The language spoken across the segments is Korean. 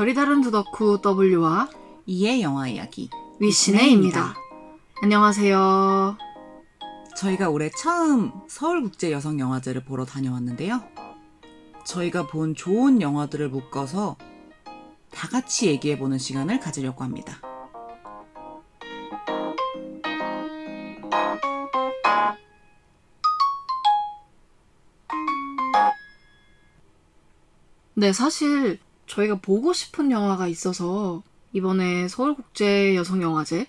별이 다른 두덕후 W와 이의 영화 이야기 위시네입니다. 안녕하세요. 저희가 올해 처음 서울국제여성영화제를 보러 다녀왔는데요. 저희가 본 좋은 영화들을 묶어서 다 같이 얘기해보는 시간을 가지려고 합니다. 네, 사실 저희가 보고 싶은 영화가 있어서 이번에 서울국제여성영화제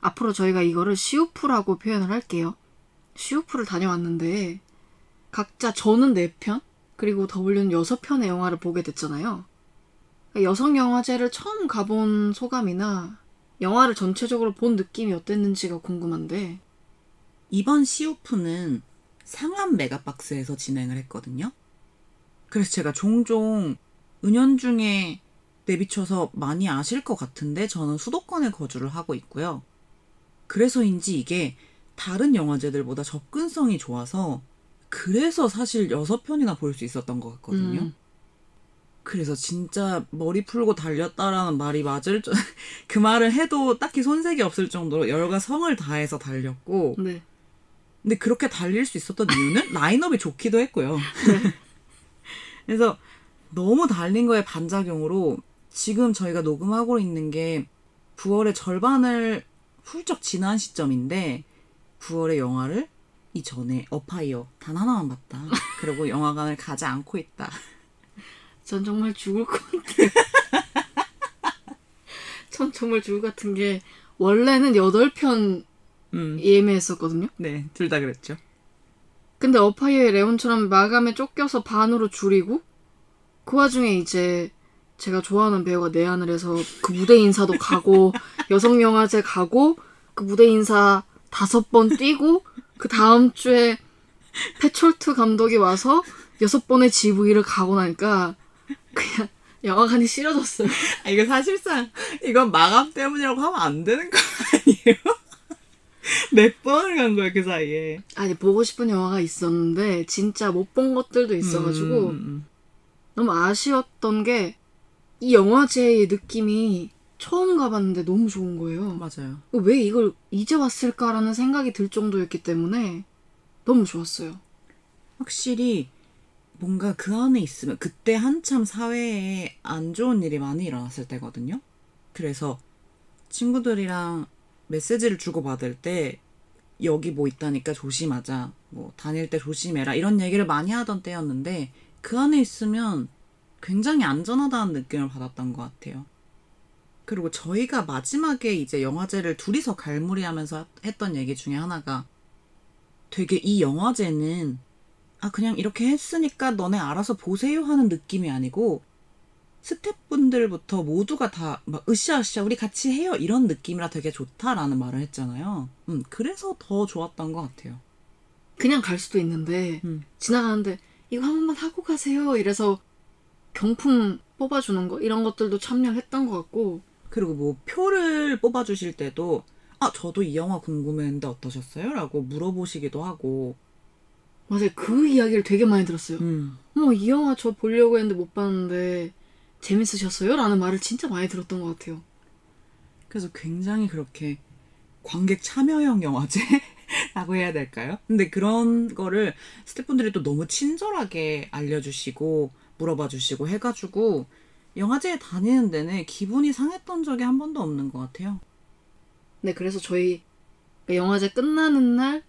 앞으로 저희가 이거를 시우프라고 표현을 할게요. 시우프를 다녀왔는데 각자 저는 4편 그리고 W는 6편의 영화를 보게 됐잖아요. 여성영화제를 처음 가본 소감이나 영화를 전체적으로 본 느낌이 어땠는지가 궁금한데 이번 시오프는 상암 메가박스에서 진행을 했거든요. 그래서 제가 종종 은연중에 내비쳐서 많이 아실 것 같은데 저는 수도권에 거주를 하고 있고요. 그래서인지 이게 다른 영화제들보다 접근성이 좋아서 그래서 사실 여섯 편이나 볼 수 있었던 것 같거든요. 음. 그래서 진짜 머리 풀고 달렸다라는 말이 맞을 줄, 그 말을 해도 딱히 손색이 없을 정도로 열과 성을 다해서 달렸고, 네. 근데 그렇게 달릴 수 있었던 이유는 라인업이 좋기도 했고요. 네. 그래서 너무 달린 거에 반작용으로 지금 저희가 녹음하고 있는 게 9월의 절반을 훌쩍 지난 시점인데 9월의 영화를 이전에 어파이어 단 하나만 봤다. 그리고 영화관을 가지 않고 있다. 전 정말 죽을 것 같아요. 전 정말 죽을 것 같은 게 원래는 8편 음, 예매했었거든요. 네, 둘 다 그랬죠. 근데 어파이어의 레온처럼 마감에 쫓겨서 반으로 줄이고 그 와중에 이제 제가 좋아하는 배우가 내한을 해서 그 무대 인사도 가고 여성 영화제 가고 그 무대 인사 다섯 번 뛰고 그 다음 주에 패철트 감독이 와서 여섯 번의 GV를 가고 나니까 그냥 영화관이 싫어졌어요. 아, 이거 사실상 이건 마감 때문이라고 하면 안 되는 거 아니에요? 몇 번을 간 거야 그 사이에. 아니 보고 싶은 영화가 있었는데 진짜 못 본 것들도 있어가지고 음, 음, 너무 아쉬웠던 게 이 영화제의 느낌이 처음 가봤는데 너무 좋은 거예요. 음. 맞아요. 왜 이걸 이제 왔을까라는 생각이 들 정도였기 때문에 너무 좋았어요. 확실히 뭔가 그 안에 있으면 그때 한참 사회에 안 좋은 일이 많이 일어났을 때거든요. 그래서 친구들이랑 메시지를 주고받을 때 여기 뭐 있다니까 조심하자. 뭐 다닐 때 조심해라. 이런 얘기를 많이 하던 때였는데 그 안에 있으면 굉장히 안전하다는 느낌을 받았던 것 같아요. 그리고 저희가 마지막에 이제 영화제를 둘이서 갈무리하면서 했던 얘기 중에 하나가 되게 이 영화제는 아 그냥 이렇게 했으니까 너네 알아서 보세요 하는 느낌이 아니고 스태프분들부터 모두가 다 막 으쌰으쌰 우리 같이 해요 이런 느낌이라 되게 좋다라는 말을 했잖아요. 음 그래서 더 좋았던 것 같아요. 그냥 갈 수도 있는데 음. 지나가는데 이거 한 번만 하고 가세요. 이래서 경품 뽑아주는 거 이런 것들도 참여했던 것 같고 그리고 뭐 표를 뽑아주실 때도 아 저도 이 영화 궁금했는데 어떠셨어요? 라고 물어보시기도 하고 맞아요 그 이야기를 되게 많이 들었어요. 음 어머 이 영화 저 보려고 했는데 못 봤는데 재밌으셨어요? 라는 말을 진짜 많이 들었던 것 같아요. 그래서 굉장히 그렇게 관객 참여형 영화제 라고 해야 될까요? 근데 그런 거를 스태프분들이 또 너무 친절하게 알려주시고 물어봐 주시고 해가지고 영화제에 다니는 데는 기분이 상했던 적이 한 번도 없는 것 같아요. 네, 그래서 저희 영화제 끝나는 날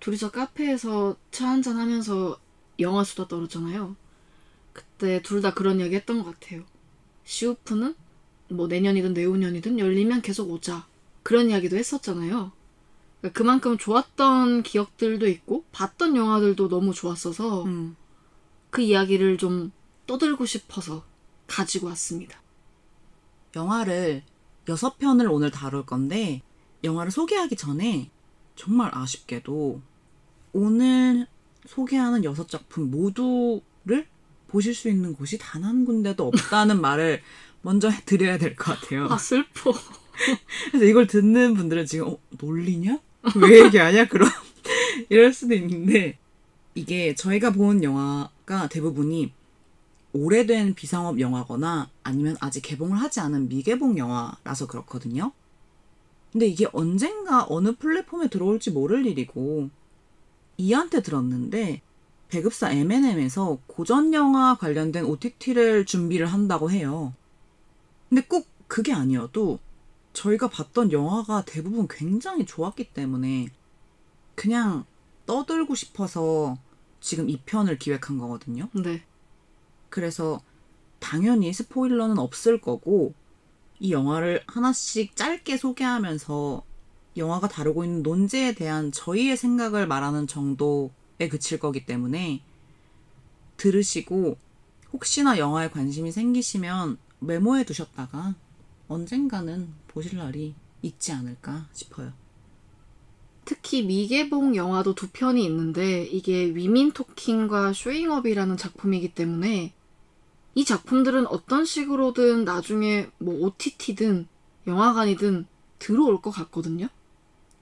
둘이서 카페에서 차 한잔 하면서 영화 수다 떨었잖아요. 그때 둘 다 그런 이야기 했던 것 같아요. 시우프는 뭐 내년이든 내후년이든 열리면 계속 오자. 그런 이야기도 했었잖아요. 그만큼 좋았던 기억들도 있고 봤던 영화들도 너무 좋았어서 음. 그 이야기를 좀 떠들고 싶어서 가지고 왔습니다. 영화를 여섯 편을 오늘 다룰 건데 영화를 소개하기 전에 정말 아쉽게도 오늘 소개하는 여섯 작품 모두를 보실 수 있는 곳이 단 한 군데도 없다는 말을 먼저 드려야 될 것 같아요. 아 슬퍼. 그래서 이걸 듣는 분들은 지금 어, 놀리냐? 왜 얘기하냐? 그럼 이럴 수도 있는데 이게 저희가 본 영화가 대부분이 오래된 비상업 영화거나 아니면 아직 개봉을 하지 않은 미개봉 영화라서 그렇거든요. 근데 이게 언젠가 어느 플랫폼에 들어올지 모를 일이고 이한테 들었는데 배급사 M&M에서 고전 영화 관련된 OTT를 준비를 한다고 해요. 근데 꼭 그게 아니어도 저희가 봤던 영화가 대부분 굉장히 좋았기 때문에 그냥 떠들고 싶어서 지금 이 편을 기획한 거거든요. 네. 그래서 당연히 스포일러는 없을 거고 이 영화를 하나씩 짧게 소개하면서 영화가 다루고 있는 논제에 대한 저희의 생각을 말하는 정도에 그칠 거기 때문에 들으시고 혹시나 영화에 관심이 생기시면 메모해 두셨다가 언젠가는 보실 날이 있지 않을까 싶어요. 특히 미개봉 영화도 두 편이 있는데 이게 위민 토킹과 쇼잉업이라는 작품이기 때문에 이 작품들은 어떤 식으로든 나중에 뭐 OTT든 영화관이든 들어올 것 같거든요.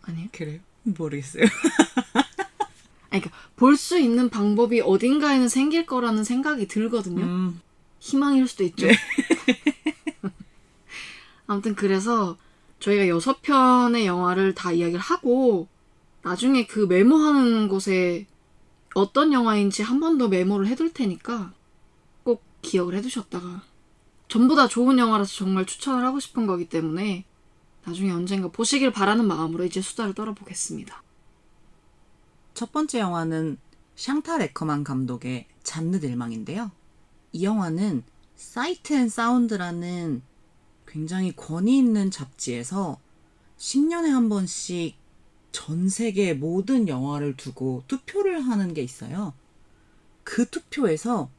아니요? 그래요? 모르겠어요. 아니 그러니까 볼 수 있는 방법이 어딘가에는 생길 거라는 생각이 들거든요. 음, 희망일 수도 있죠. 아무튼 그래서 저희가 여섯 편의 영화를 다 이야기를 하고 나중에 그 메모하는 곳에 어떤 영화인지 한 번 더 메모를 해둘 테니까 꼭 기억을 해두셨다가 전부 다 좋은 영화라서 정말 추천을 하고 싶은 거기 때문에 나중에 언젠가 보시길 바라는 마음으로 이제 수다를 떨어보겠습니다. 첫 번째 영화는 샹타 레커만 감독의 잔느 딜망인데요. 이 영화는 Sight and Sound라는 굉장히 권위 있는 잡지에서 10년에 한 번씩 전 세계 모든 영화를 두고 투표를 하는 게 있어요. 그 투표에서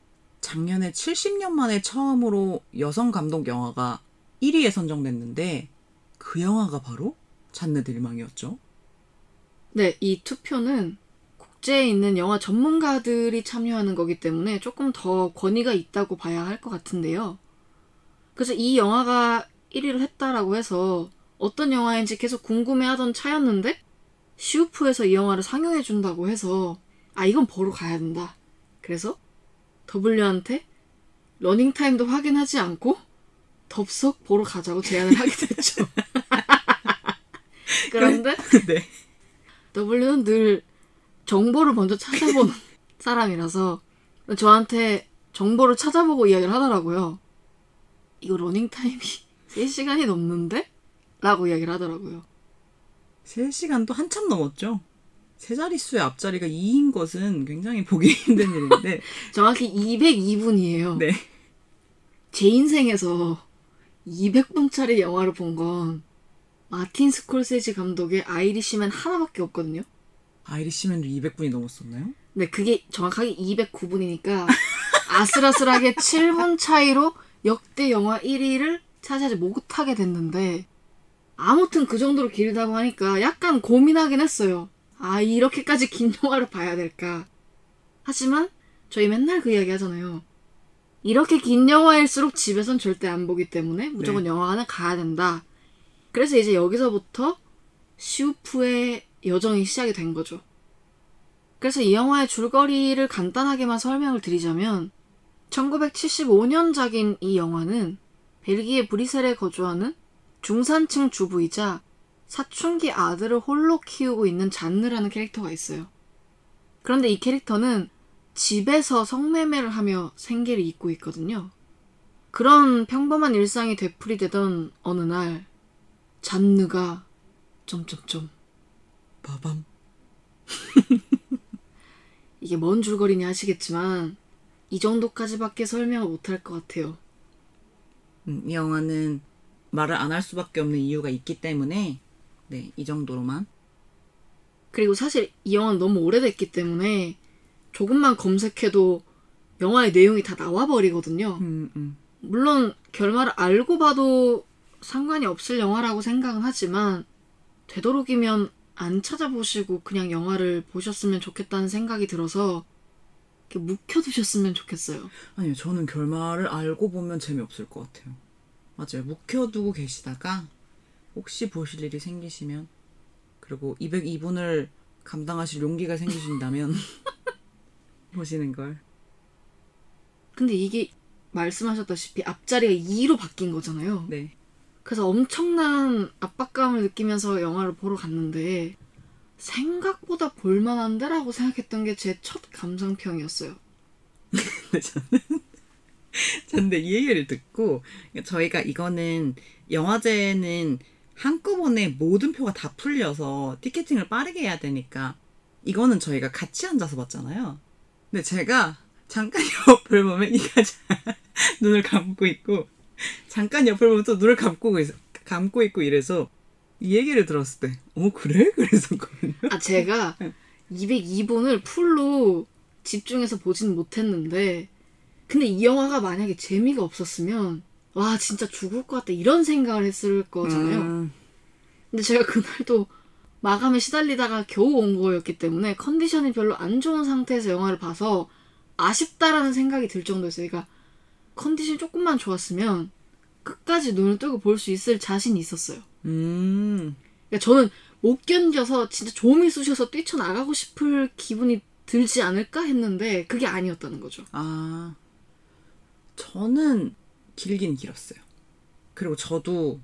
작년에 70년 만에 처음으로 여성 감독 영화가 1위에 선정됐는데 그 영화가 바로 잔느 딜망이었죠. 네, 이 투표는 국제에 있는 영화 전문가들이 참여하는 거기 때문에 조금 더 권위가 있다고 봐야 할 것 같은데요. 그래서 이 영화가 1위를 했다라고 해서 어떤 영화인지 계속 궁금해하던 차였는데 시우프에서 이 영화를 상영해 준다고 해서 아 이건 보러 가야 된다. 그래서 W한테 러닝타임도 확인하지 않고 덥석 보러 가자고 제안을 하게 됐죠. 그런데 네. W는 늘 정보를 먼저 찾아보는 사람이라서 저한테 정보를 찾아보고 이야기를 하더라고요. 이거 러닝타임이 3시간이 넘는데? 라고 이야기를 하더라고요. 3시간도 한참 넘었죠. 세 자릿수의 앞자리가 2인 것은 굉장히 보기 힘든 일인데, 정확히 202분이에요. 네. 제 인생에서 200분짜리 영화를 본 건 마틴 스콜세지 감독의 아이리시맨 하나밖에 없거든요. 아이리시맨도 200분이 넘었었나요? 근데 그게 정확하게 209분이니까 아슬아슬하게 7분 차이로 역대 영화 1위를 차지하지 못하게 됐는데 아무튼 그 정도로 길다고 하니까 약간 고민하긴 했어요. 아 이렇게까지 긴 영화를 봐야 될까? 하지만 저희 맨날 그 이야기 하잖아요. 이렇게 긴 영화일수록 집에선 절대 안 보기 때문에 무조건 네. 영화관을 가야 된다. 그래서 이제 여기서부터 시우프의 여정이 시작이 된 거죠. 그래서 이 영화의 줄거리를 간단하게만 설명을 드리자면 1975년작인 이 영화는 벨기에 브리셀에 거주하는 중산층 주부이자 사춘기 아들을 홀로 키우고 있는 잔느라는 캐릭터가 있어요. 그런데 이 캐릭터는 집에서 성매매를 하며 생계를 잇고 있거든요. 그런 평범한 일상이 되풀이되던 어느 날 잔느가 점점점 빠밤. 이게 뭔 줄거리냐 하시겠지만 이 정도까지밖에 설명을 못할 것 같아요. 음, 이 영화는 말을 안 할 수밖에 없는 이유가 있기 때문에, 네, 이 정도로만. 그리고 사실 이 영화는 너무 오래됐기 때문에 조금만 검색해도 영화의 내용이 다 나와버리거든요. 음, 음. 물론 결말을 알고 봐도 상관이 없을 영화라고 생각은 하지만 되도록이면 안 찾아보시고 그냥 영화를 보셨으면 좋겠다는 생각이 들어서 묵혀두셨으면 좋겠어요. 아니요, 저는 결말을 알고 보면 재미없을 것 같아요. 맞아요. 묵혀두고 계시다가 혹시 보실 일이 생기시면 그리고 202분을 감당하실 용기가 생기신다면 보시는 걸. 근데 이게 말씀하셨다시피 앞자리가 2로 바뀐 거잖아요. 네. 그래서 엄청난 압박감을 느끼면서 영화를 보러 갔는데 생각보다 볼만한데라고 생각했던 게 제 첫 감상평이었어요. 근데 저는 이 얘기를 듣고 저희가 이거는 영화제는 한꺼번에 모든 표가 다 풀려서 티켓팅을 빠르게 해야 되니까 이거는 저희가 같이 앉아서 봤잖아요. 근데 제가 잠깐 옆을 보면 이가 눈을 감고 있고 잠깐 옆을 보면 또 눈을 감고 있, 감고 있고 이래서 이 얘기를 들었을 때, 어 그래? 그랬었거든요. 아 제가 202분을 풀로 집중해서 보진 못했는데 근데 이 영화가 만약에 재미가 없었으면 와 진짜 죽을 것 같다 이런 생각을 했을 거잖아요. 음, 근데 제가 그날도 마감에 시달리다가 겨우 온 거였기 때문에 컨디션이 별로 안 좋은 상태에서 영화를 봐서 아쉽다라는 생각이 들 정도였어요. 그러니까 컨디션이 조금만 좋았으면 끝까지 눈을 뜨고 볼 수 있을 자신이 있었어요. 음, 그러니까 저는 못 견뎌서 진짜 조미 쑤셔서 뛰쳐나가고 싶을 기분이 들지 않을까 했는데 그게 아니었다는 거죠. 아, 저는 길긴 길었어요. 그리고 저도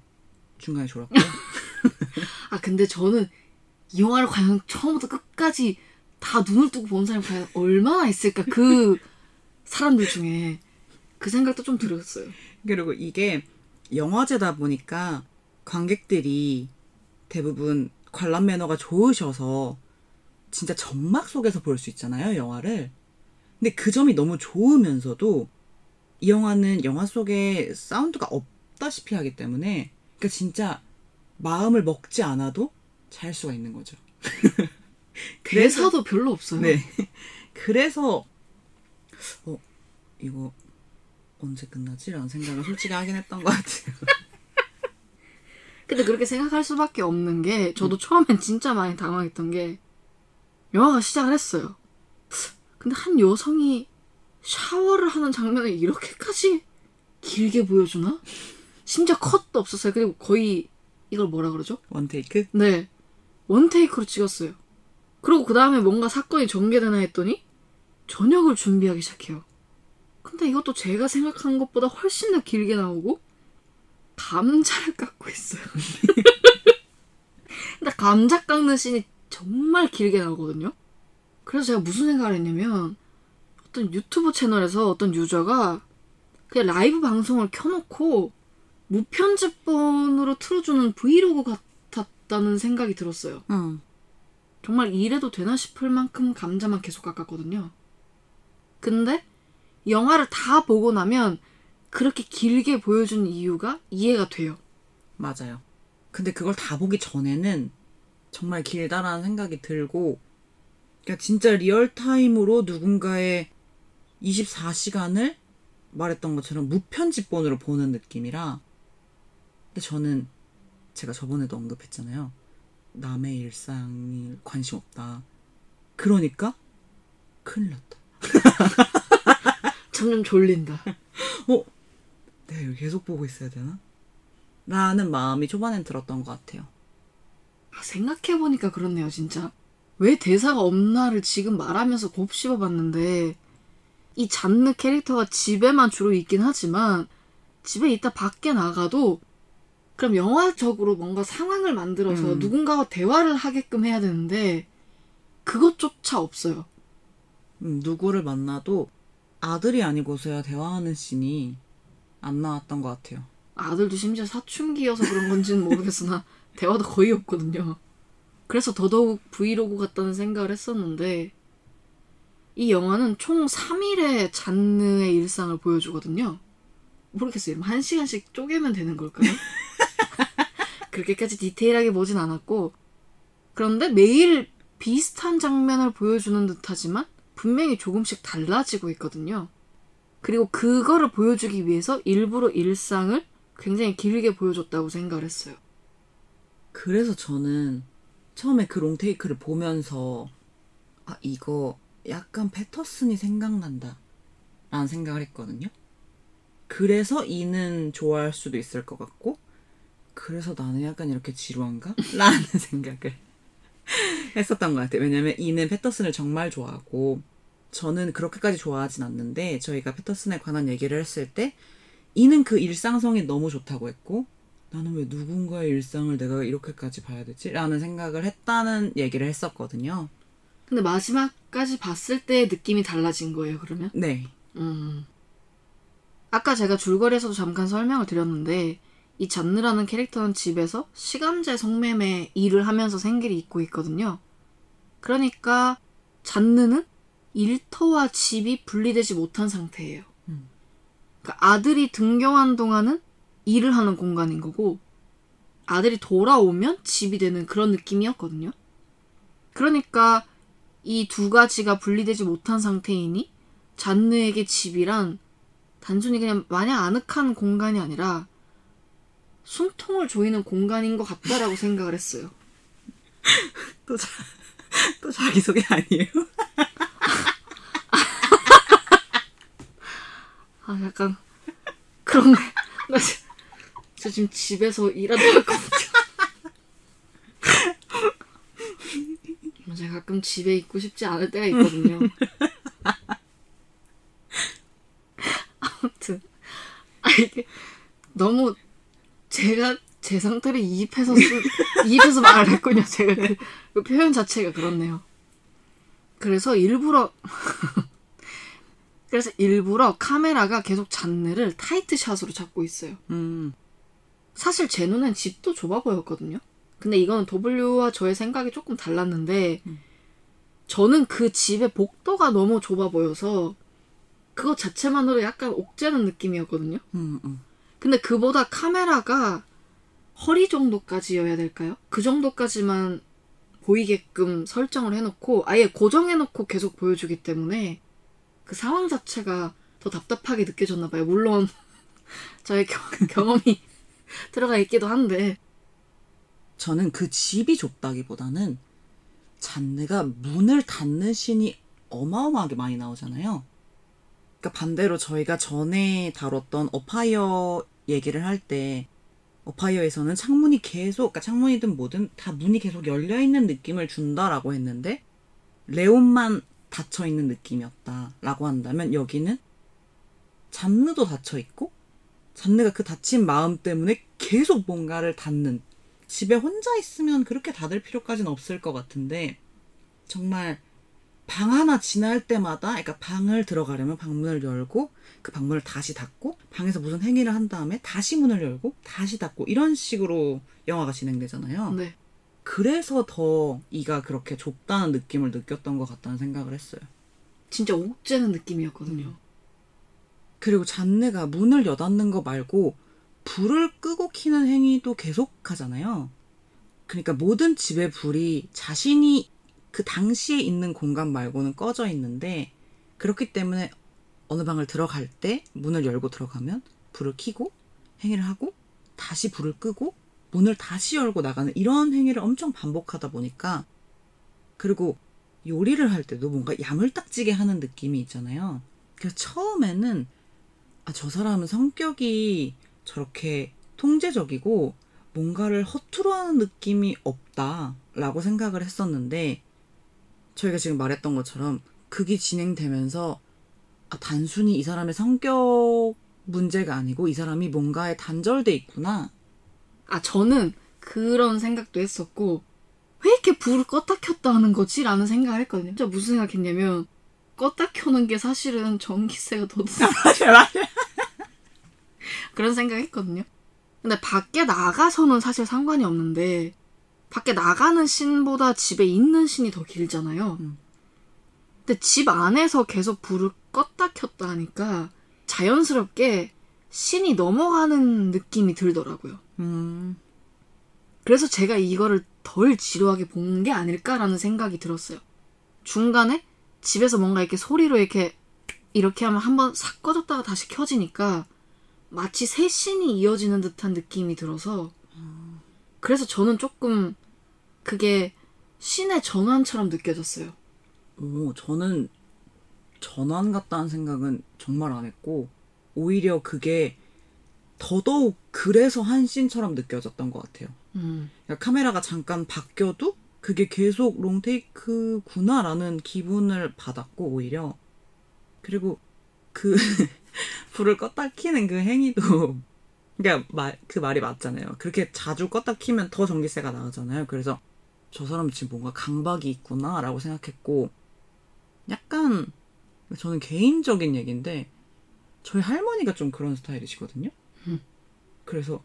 중간에 졸았고요. 아 근데 저는 이 영화를 과연 처음부터 끝까지 다 눈을 뜨고 본 사람이 과연 얼마나 있을까 그 사람들 중에 그 생각도 좀 들었어요. 그리고 이게 영화제다 보니까 관객들이 대부분 관람 매너가 좋으셔서 진짜 점막 속에서 볼 수 있잖아요, 영화를. 근데 그 점이 너무 좋으면서도 이 영화는 영화 속에 사운드가 없다시피 하기 때문에 그러니까 진짜 마음을 먹지 않아도 잘 수가 있는 거죠. 그래서 대사도 별로 없어요. 네. 그래서 어 이거 언제 끝나지라는 생각을 솔직히 하긴 했던 것 같아요. 근데 그렇게 생각할 수밖에 없는 게 저도 처음엔 진짜 많이 당황했던 게 영화가 시작을 했어요. 근데 한 여성이 샤워를 하는 장면을 이렇게까지 길게 보여주나? 심지어 컷도 없었어요. 그리고 거의 이걸 뭐라 그러죠? 원테이크? 네. 원테이크로 찍었어요. 그리고 그 다음에 뭔가 사건이 전개되나 했더니 저녁을 준비하기 시작해요. 근데 이것도 제가 생각한 것보다 훨씬 더 길게 나오고 감자를 깎고 있어요. 근데 감자 깎는 씬이 정말 길게 나오거든요. 그래서 제가 무슨 생각을 했냐면 어떤 유튜브 채널에서 어떤 유저가 그냥 라이브 방송을 켜놓고 무편집본으로 틀어주는 브이로그 같았다는 생각이 들었어요. 응. 정말 이래도 되나 싶을 만큼 감자만 계속 깎았거든요. 근데 영화를 다 보고 나면 그렇게 길게 보여준 이유가 이해가 돼요. 맞아요. 근데 그걸 다 보기 전에는 정말 길다라는 생각이 들고, 그러니까 진짜 real time으로 누군가의 24시간을 말했던 것처럼 무편집본으로 보는 느낌이라, 근데 저는 제가 저번에도 언급했잖아요. 남의 일상이 관심 없다. 그러니까 큰일 났다. 점점 졸린다. 어? 내가 이걸 계속 보고 있어야 되나? 라는 마음이 초반엔 들었던 것 같아요. 아, 생각해보니까 그렇네요, 진짜. 왜 대사가 없나를 지금 말하면서 곱씹어 봤는데, 이 잔느 캐릭터가 집에만 주로 있긴 하지만, 집에 있다 밖에 나가도, 그럼 영화적으로 뭔가 상황을 만들어서 음. 누군가와 대화를 하게끔 해야 되는데, 그것조차 없어요. 음, 누구를 만나도 아들이 아니고서야 대화하는 씬이 안 나왔던 것 같아요. 아들도 심지어 사춘기여서 그런 건지는 모르겠으나 대화도 거의 없거든요. 그래서 더더욱 브이로그 같다는 생각을 했었는데 이 영화는 총 3일의 잔느의 일상을 보여주거든요. 모르겠어요. 한 시간씩 쪼개면 되는 걸까요? 그렇게까지 디테일하게 보진 않았고 그런데 매일 비슷한 장면을 보여주는 듯하지만 분명히 조금씩 달라지고 있거든요. 그리고 그거를 보여주기 위해서 일부러 일상을 굉장히 길게 보여줬다고 생각을 했어요. 그래서 저는 처음에 그 롱테이크를 보면서 아 이거 약간 패터슨이 생각난다 라는 생각을 했거든요. 그래서 이는 좋아할 수도 있을 것 같고 그래서 나는 약간 이렇게 지루한가? 라는 생각을 했었던 것 같아요. 왜냐면 이는 패터슨을 정말 좋아하고 저는 그렇게까지 좋아하진 않는데 저희가 패터슨에 관한 얘기를 했을 때 이는 그 일상성이 너무 좋다고 했고 나는 왜 누군가의 일상을 내가 이렇게까지 봐야 되지? 라는 생각을 했다는 얘기를 했었거든요. 근데 마지막까지 봤을 때 느낌이 달라진 거예요, 그러면? 네. 음. 아까 제가 줄거리에서도 잠깐 설명을 드렸는데, 이 잔느라는 캐릭터는 집에서 시간제 성매매 일을 하면서 생계를 잇고 있거든요. 그러니까 잔느는 일터와 집이 분리되지 못한 상태예요. 음. 그러니까 아들이 등경한 동안은 일을 하는 공간인 거고, 아들이 돌아오면 집이 되는 그런 느낌이었거든요. 그러니까 이 두 가지가 분리되지 못한 상태이니 잔느에게 집이란 단순히 그냥 마냥 아늑한 공간이 아니라 숨통을 조이는 공간인 것 같다라고 생각을 했어요. 또, 자, 또 자기소개 아니에요? 아 약간 그런 게. 나 지- 저 지금 집에서 일하다 왔거든요. 제가 가끔 집에 있고 싶지 않을 때가 있거든요. 아무튼 아 이게 너무 제가 제 상태를 이입해서 쓰, 이입해서 말을 했군요. 제가 그, 그 표현 자체가 그렇네요. 그래서 일부러 그래서 일부러 카메라가 계속 잔느를 타이트 샷으로 잡고 있어요. 음, 사실 제 눈엔 집도 좁아 보였거든요. 근데 이거는 W와 저의 생각이 조금 달랐는데 음. 저는 그 집의 복도가 너무 좁아 보여서 그것 자체만으로 약간 옥죄는 느낌이었거든요. 음, 음. 근데 그보다 카메라가 허리 정도까지여야 될까요? 그 정도까지만 보이게끔 설정을 해놓고 아예 고정해놓고 계속 보여주기 때문에 그 상황 자체가 더 답답하게 느껴졌나 봐요. 물론 저의 겨- 경험이 들어가 있기도 한데 저는 그 집이 좁다기보다는 잔느가 문을 닫는 신이 어마어마하게 많이 나오잖아요. 그러니까 반대로 저희가 전에 다뤘던 어파이어 얘기를 할 때 어파이어에서는 창문이 계속 그러니까 창문이든 뭐든 다 문이 계속 열려 있는 느낌을 준다라고 했는데 레온만 닫혀 있는 느낌이었다라고 한다면 여기는 잔느도 닫혀 있고 잔느가 그 닫힌 마음 때문에 계속 뭔가를 닫는 집에 혼자 있으면 그렇게 닫을 필요까지는 없을 것 같은데 정말 방 하나 지날 때마다 그러니까 방을 들어가려면 방문을 열고 그 방문을 다시 닫고 방에서 무슨 행위를 한 다음에 다시 문을 열고 다시 닫고 이런 식으로 영화가 진행되잖아요. 네. 그래서 더 이가 그렇게 좁다는 느낌을 느꼈던 것 같다는 생각을 했어요. 진짜 옥죄는 느낌이었거든요. 음. 그리고 잔느가 문을 여닫는 거 말고 불을 끄고 키는 행위도 계속 하잖아요. 그러니까 모든 집의 불이 자신이 그 당시에 있는 공간 말고는 꺼져 있는데 그렇기 때문에 어느 방을 들어갈 때 문을 열고 들어가면 불을 켜고 행위를 하고 다시 불을 끄고 문을 다시 열고 나가는 이런 행위를 엄청 반복하다 보니까 그리고 요리를 할 때도 뭔가 야물딱지게 하는 느낌이 있잖아요. 그래서 처음에는 아, 저 사람은 성격이 저렇게 통제적이고 뭔가를 허투루 하는 느낌이 없다라고 생각을 했었는데 저희가 지금 말했던 것처럼 극이 진행되면서 아, 단순히 이 사람의 성격 문제가 아니고 이 사람이 뭔가에 단절돼 있구나. 아 저는 그런 생각도 했었고 왜 이렇게 불을 껐다 켰다 하는 거지? 라는 생각을 했거든요. 진짜 무슨 생각했냐면 껐다 켜는 게 사실은 전기세가 더 드는 그런 생각했거든요. 근데 밖에 나가서는 사실 상관이 없는데 밖에 나가는 신보다 집에 있는 신이 더 길잖아요. 음. 근데 집 안에서 계속 불을 껐다 켰다 하니까 자연스럽게 신이 넘어가는 느낌이 들더라고요. 음, 그래서 제가 이거를 덜 지루하게 본게 아닐까라는 생각이 들었어요. 중간에 집에서 뭔가 이렇게 소리로 이렇게 이렇게 하면 한번 싹 꺼졌다가 다시 켜지니까 마치 새 씬이 이어지는 듯한 느낌이 들어서 그래서 저는 조금 그게 신의 전환처럼 느껴졌어요. 오, 저는 전환 같다는 생각은 정말 안 했고 오히려 그게 더더욱 그래서 한 씬처럼 느껴졌던 것 같아요. 음, 그러니까 카메라가 잠깐 바뀌어도 그게 계속 롱테이크구나라는 기분을 받았고 오히려 그리고 그 불을 껐다 키는 그 행위도 그러니까 말, 그 말이 맞잖아요. 그렇게 자주 껐다 키면 더 전기세가 나가잖아요. 그래서 저 사람 지금 뭔가 강박이 있구나라고 생각했고 약간 저는 개인적인 얘기인데 저희 할머니가 좀 그런 스타일이시거든요. 음. 그래서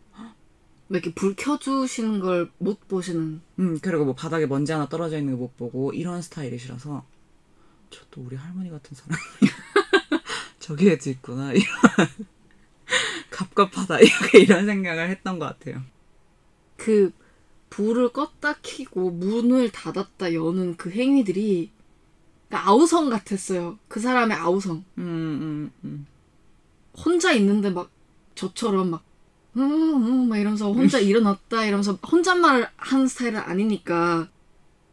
왜 이렇게 불 켜주시는 걸 못 보시는. 음 그리고 뭐 바닥에 먼지 하나 떨어져 있는 거 못 보고 이런 스타일이시라서 저도 우리 할머니 같은 사람이 저기에도 있구나 이런 갑갑하다 이렇게 이런 생각을 했던 것 같아요. 그 불을 껐다 켜고 문을 닫았다 여는 그 행위들이 그러니까 아우성 같았어요. 그 사람의 아우성. 음, 음, 음. 혼자 있는데 막 저처럼 막 음, 음, 막 이러면서 혼자 일어났다 이러면서 혼잣말을 하는 스타일은 아니니까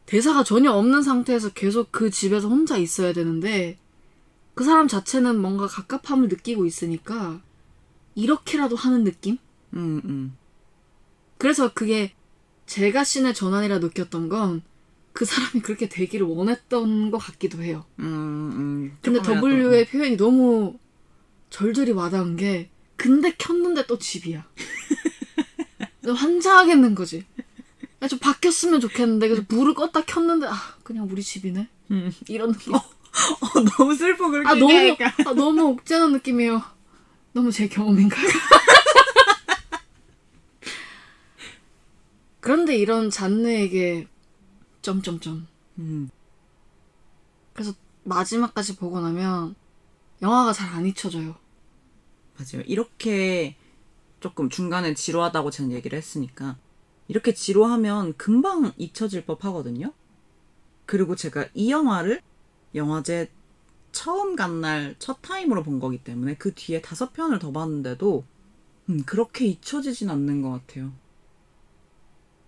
대사가 전혀 없는 상태에서 계속 그 집에서 혼자 있어야 되는데 그 사람 자체는 뭔가 갑갑함을 느끼고 있으니까 이렇게라도 하는 느낌? 음, 음. 그래서 그게 제가 신의 전환이라 느꼈던 건 그 사람이 그렇게 되기를 원했던 것 같기도 해요. 음, 음. 근데 W의 표현이 너무 절절히 와닿은 게 근데 켰는데 또 집이야. 환장하겠는 거지. 야, 좀 바뀌었으면 좋겠는데 그래서 불을 껐다 켰는데 아 그냥 우리 집이네. 음. 이런 느낌. 어, 너무 슬퍼 그렇게 아 너무 얘기하니까. 아, 너무 옥죄는 느낌이에요. 너무 제 경험인가요? 그런데 이런 잔느에게 점점점 음. 그래서 마지막까지 보고 나면 영화가 잘 안 잊혀져요. 맞아요. 이렇게 조금 중간에 지루하다고 저는 얘기를 했으니까 이렇게 지루하면 금방 잊혀질 법 하거든요. 그리고 제가 이 영화를 영화제 처음 간 날 첫 타임으로 본 거기 때문에 그 뒤에 다섯 편을 더 봤는데도 음, 그렇게 잊혀지진 않는 것 같아요.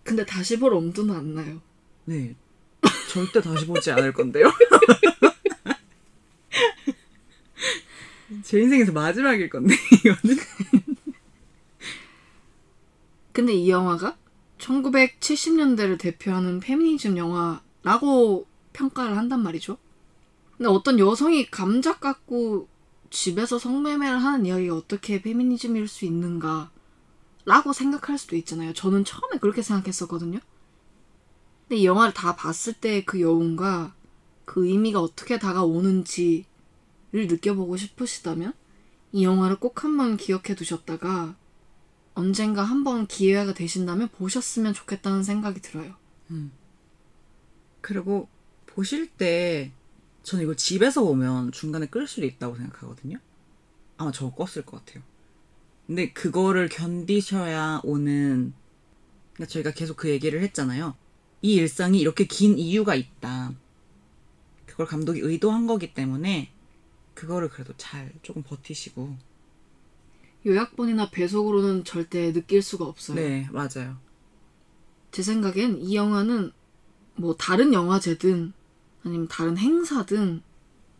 근데 다시 볼 엄두는 안 나요. 네. 절대 다시 보지 않을 건데요. 제 인생에서 마지막일 건데, 이거는. 근데 이 영화가 1970년대를 대표하는 페미니즘 영화라고 평가를 한단 말이죠. 근데 어떤 여성이 감자 깎고 집에서 성매매를 하는 이야기가 어떻게 페미니즘일 수 있는가 라고 생각할 수도 있잖아요. 저는 처음에 그렇게 생각했었거든요. 근데 이 영화를 다 봤을 때 그 여운과 그 의미가 어떻게 다가오는지를 느껴보고 싶으시다면 이 영화를 꼭 한번 기억해 두셨다가 언젠가 한번 기회가 되신다면 보셨으면 좋겠다는 생각이 들어요. 그리고 보실 때 저는 이걸 집에서 보면 중간에 끌 수도 있다고 생각하거든요. 아마 저거 껐을 것 같아요. 근데 그거를 견디셔야 오는 그러니까 저희가 계속 그 얘기를 했잖아요. 이 일상이 이렇게 긴 이유가 있다. 그걸 감독이 의도한 거기 때문에 그거를 그래도 잘 조금 버티시고 요약본이나 배속으로는 절대 느낄 수가 없어요. 네 맞아요. 제 생각엔 이 영화는 뭐 다른 영화제든 아니면 다른 행사든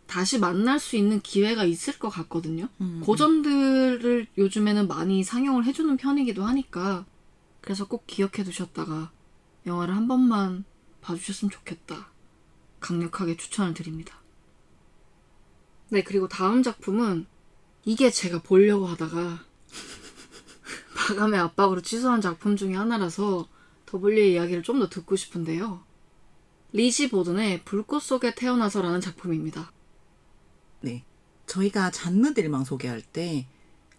다시 만날 수 있는 기회가 있을 것 같거든요. 음, 고전들을 요즘에는 많이 상영을 해주는 편이기도 하니까 그래서 꼭 기억해 두셨다가 영화를 한 번만 봐주셨으면 좋겠다. 강력하게 추천을 드립니다. 네, 그리고 다음 작품은 이게 제가 보려고 하다가 마감의 압박으로 취소한 작품 중에 하나라서 더블유의 이야기를 좀 더 듣고 싶은데요. 리지 보든의 불꽃 속에 태어나서라는 작품입니다. 네. 저희가 잔느딜망 소개할 때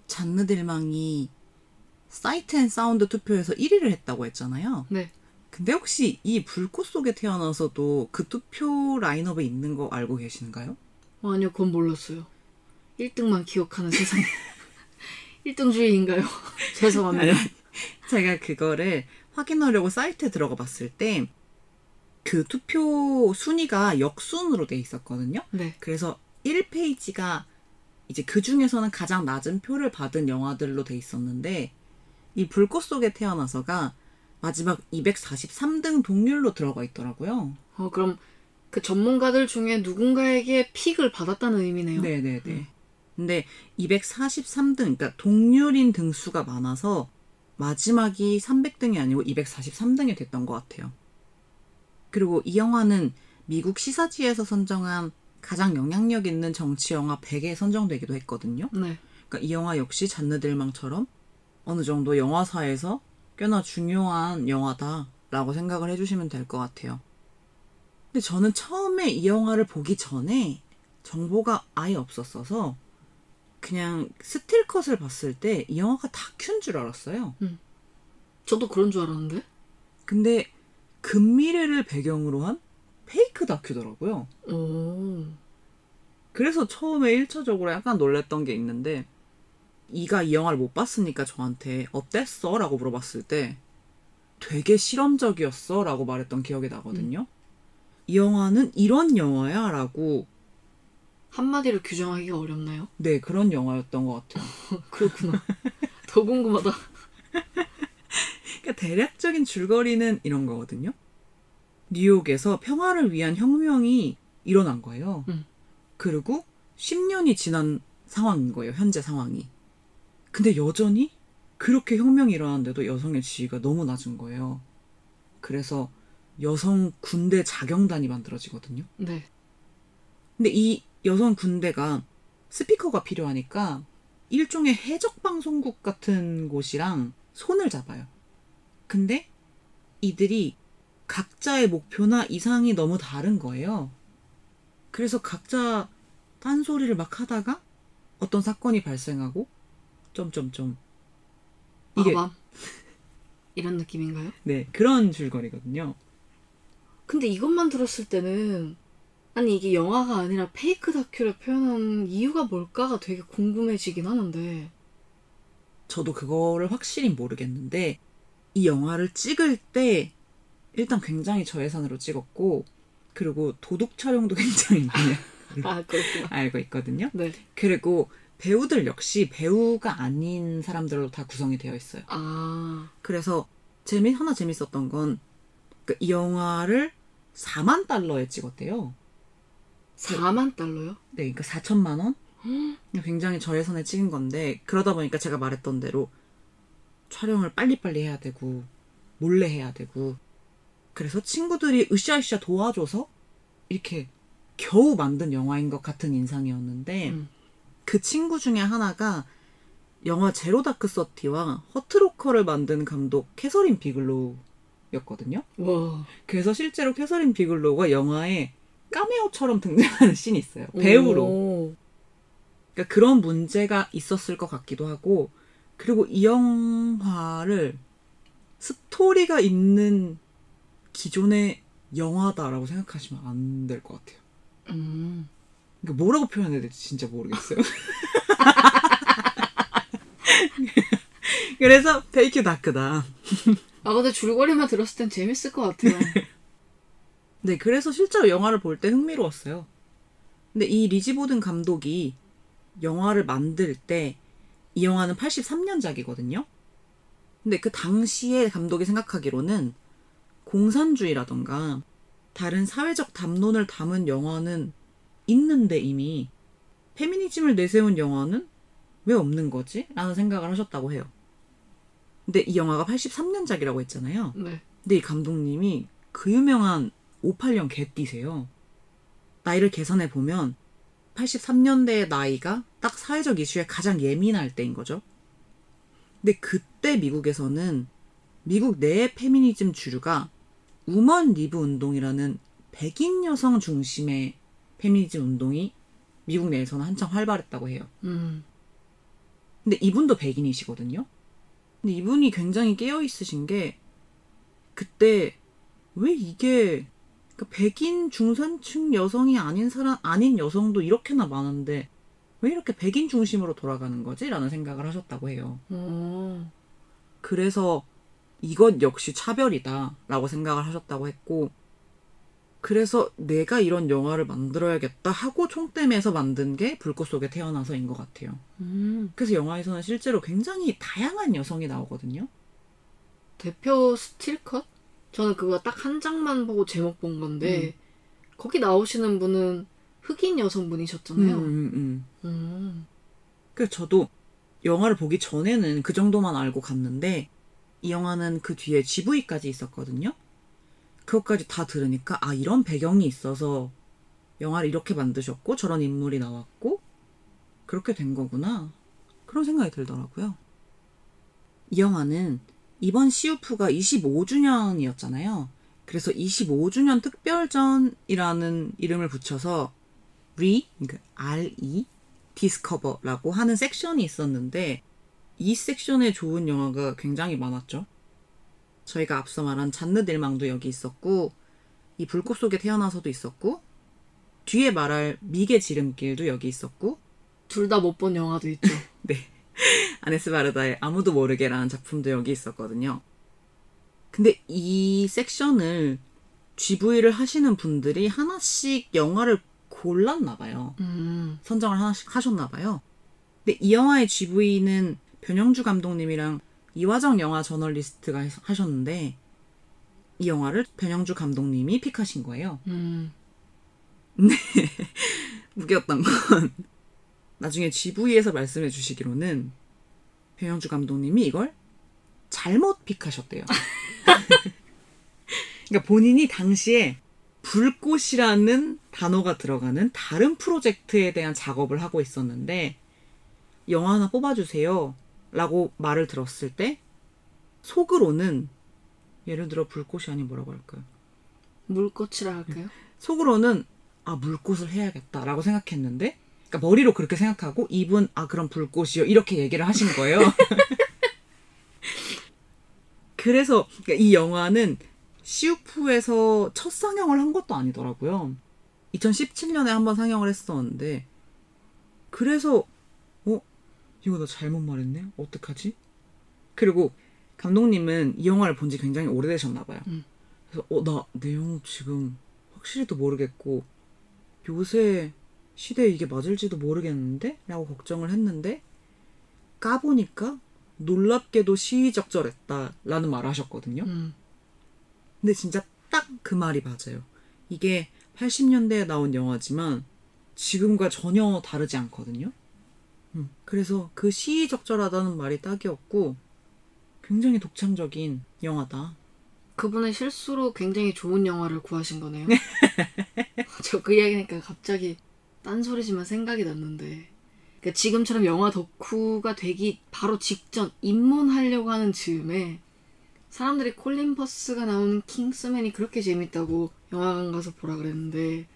잔느딜망이 Sight and Sound 투표에서 1위를 했다고 했잖아요. 네. 근데 혹시 이 불꽃 속에 태어나서도 그 투표 라인업에 있는 거 알고 계시는가요? 어, 아니요, 그건 몰랐어요. 1등만 기억하는 세상에. 1등주의인가요? 죄송합니다. 제가 그거를 확인하려고 사이트에 들어가 봤을 때 그 투표 순위가 역순으로 돼 있었거든요. 네. 그래서 1페이지가 이제 그 중에서는 가장 낮은 표를 받은 영화들로 돼 있었는데 이 불꽃 속에 태어나서가 마지막 243등 동률로 들어가 있더라고요. 어, 그럼 그 전문가들 중에 누군가에게 픽을 받았다는 의미네요. 네네네. 근데 243등, 그러니까 동률인 등수가 많아서 마지막이 300등이 아니고 243등이 됐던 것 같아요. 그리고 이 영화는 미국 시사지에서 선정한 가장 영향력 있는 정치 영화 100에 선정되기도 했거든요. 네. 그러니까 이 영화 역시 잔느들망처럼 어느 정도 영화사에서 꽤나 중요한 영화다라고 생각을 해주시면 될 것 같아요. 근데 저는 처음에 이 영화를 보기 전에 정보가 아예 없었어서 그냥 스틸컷을 봤을 때 이 영화가 다큐인 줄 알았어요. 저도 그런 줄 알았는데. 근데 근미래를 배경으로 한 페이크 다큐더라고요. 오. 그래서 처음에 1차적으로 약간 놀랬던 게 있는데 이가 이 영화를 못 봤으니까 저한테 어땠어? 라고 물어봤을 때 되게 실험적이었어 라고 말했던 기억이 나거든요. 이 영화는 이런 영화야 라고 한마디로 규정하기가 어렵나요? 네 그런 영화였던 것 같아요. 그렇구나. 더 궁금하다. 그러니까 대략적인 줄거리는 이런 거거든요. 뉴욕에서 평화를 위한 혁명이 일어난 거예요. 음. 그리고 10년이 지난 상황인 거예요. 현재 상황이. 근데 여전히 그렇게 혁명이 일어났는데도 여성의 지위가 너무 낮은 거예요. 그래서 여성 군대 자경단이 만들어지거든요. 네. 근데 이 여성 군대가 스피커가 필요하니까 일종의 해적 방송국 같은 곳이랑 손을 잡아요. 근데 이들이 각자의 목표나 이상이 너무 다른 거예요. 그래서 각자 딴소리를 막 하다가 어떤 사건이 발생하고 점점점 이게 마밤. 이런 느낌인가요? 네 그런 줄거리거든요. 근데 이것만 들었을 때는 아니 이게 영화가 아니라 페이크 다큐를 표현한 이유가 뭘까가 되게 궁금해지긴 하는데 저도 그거를 확실히 모르겠는데 이 영화를 찍을 때 일단 굉장히 저예산으로 찍었고 그리고 도둑 촬영도 굉장히 많이 아. 알고 있거든요. 네. 그리고 배우들 역시 배우가 아닌 사람들로 다 구성이 되어 있어요. 아 그래서 재미 하나 재밌었던 건이 영화를 4만 달러에 찍었대요. 4만 달러요? 네, 그러니까 4천만 원? 굉장히 저예산에 찍은 건데 그러다 보니까 제가 말했던 대로 촬영을 빨리빨리 해야 되고 몰래 해야 되고 그래서 친구들이 으쌰으쌰 도와줘서 이렇게 겨우 만든 영화인 것 같은 인상이었는데 음. 그 친구 중에 하나가 영화 Zero Dark Thirty와 Hurt Locker를 만든 감독 캐서린 비글로우 였거든요. 와. 그래서 실제로 캐서린 비글로우가 영화에 까메오처럼 등장하는 씬이 있어요. 배우로. 오. 그러니까 그런 문제가 있었을 것 같기도 하고 그리고 이 영화를 스토리가 있는 기존의 영화다라고 생각하시면 안 될 것 같아요. 음. 그러니까 뭐라고 표현해야 될지 진짜 모르겠어요. 그래서 페이크 다크다. 아 근데 줄거리만 들었을 땐 재밌을 것 같아요. 네, 그래서 실제로 영화를 볼 때 흥미로웠어요. 근데 이 리지 보든 감독이 영화를 만들 때 이 영화는 83년작이거든요. 근데 그 당시에 감독이 생각하기로는 공산주의라던가 다른 사회적 담론을 담은 영화는 있는데 이미 페미니즘을 내세운 영화는 왜 없는 거지? 라는 생각을 하셨다고 해요. 근데 이 영화가 83년작이라고 했잖아요. 네. 근데 이 감독님이 그 유명한 58년 개띠세요. 나이를 계산해 보면 83년대의 나이가 딱 사회적 이슈에 가장 예민할 때인 거죠. 근데 그때 미국에서는 미국 내 페미니즘 주류가 women lib 운동이라는 백인 여성 중심의 페미니즘 운동이 미국 내에서는 한창 활발했다고 해요. 음. 근데 이분도 백인이시거든요. 근데 이분이 굉장히 깨어 있으신 게 그때 왜 이게 그러니까 백인 중산층 여성이 아닌 사람 아닌 여성도 이렇게나 많은데 왜 이렇게 백인 중심으로 돌아가는 거지라는 생각을 하셨다고 해요. 어. 그래서 이것 역시 차별이다라고 생각을 하셨다고 했고 그래서 내가 이런 영화를 만들어야겠다 하고 총대매서 만든 게 불꽃 속에 태어나서인 것 같아요. 음. 그래서 영화에서는 실제로 굉장히 다양한 여성이 나오거든요. 대표 스틸컷? 저는 그거 딱 한 장만 보고 제목 본 건데 거기 나오시는 분은 흑인 여성분이셨잖아요. 음, 음, 음. 음. 그래서 저도 영화를 보기 전에는 그 정도만 알고 갔는데 이 영화는 그 뒤에 GV까지 있었거든요. 그것까지 다 들으니까 아 이런 배경이 있어서 영화를 이렇게 만드셨고 저런 인물이 나왔고 그렇게 된 거구나 그런 생각이 들더라고요. 이 영화는 이번 시우프가 25주년이었잖아요. 그래서 25주년 특별전이라는 이름을 붙여서 re, 그러니까 re, discover라고 하는 섹션이 있었는데 이 섹션에 좋은 영화가 굉장히 많았죠. 저희가 앞서 말한 잔느 딜망도 여기 있었고 이 불꽃 속에 태어나서도 있었고 뒤에 말할 미개 지름길도 여기 있었고 둘 다 못 본 영화도 있죠. 네. 아네스 바르다의 아무도 모르게라는 작품도 여기 있었거든요. 근데 이 섹션을 GV를 하시는 분들이 하나씩 영화를 골랐나 봐요. 음, 선정을 하나씩 하셨나 봐요. 근데 이 영화의 GV는 변영주 감독님이랑 이화정 영화 저널리스트가 하셨는데 이 영화를 변영주 감독님이 픽하신 거예요. 음. 웃겼던 건 나중에 GV에서 말씀해 주시기로는 변영주 감독님이 이걸 잘못 픽하셨대요. 그러니까 본인이 당시에 불꽃이라는 단어가 들어가는 다른 프로젝트에 대한 작업을 하고 있었는데 영화 하나 뽑아주세요 라고 말을 들었을 때 속으로는 예를 들어 불꽃이 아닌 뭐라고 할까요? 물꽃이라 할까요? 속으로는 아 물꽃을 해야겠다라고 생각했는데 그러니까 머리로 그렇게 생각하고 입은 아 그럼 불꽃이요 이렇게 얘기를 하신 거예요. 그래서 그러니까 이 영화는 시우프에서 첫 상영을 한 것도 아니더라고요. 2017년에 한번 상영을 했었는데 그래서 어 이거 나 잘못 말했네 어떡하지? 그리고 감독님은 이 영화를 본 지 굉장히 오래되셨나 봐요. 음. 그래서 어 나 내용 지금 확실히도 모르겠고 요새 시대에 이게 맞을지도 모르겠는데? 라고 걱정을 했는데 까보니까 놀랍게도 시의적절했다 라는 말을 하셨거든요. 음. 근데 진짜 딱 그 말이 맞아요. 이게 80년대에 나온 영화지만 지금과 전혀 다르지 않거든요. 음, 그래서 그 시의적절하다는 말이 딱이었고 굉장히 독창적인 영화다. 그분의 실수로 굉장히 좋은 영화를 구하신 거네요. 저 그 이야기니까 갑자기 딴소리지만 생각이 났는데 그러니까 지금처럼 영화 덕후가 되기 바로 직전 입문하려고 하는 즈음에 사람들이 콜린 퍼스가 나오는 킹스맨이 그렇게 재밌다고 영화관 가서 보라 그랬는데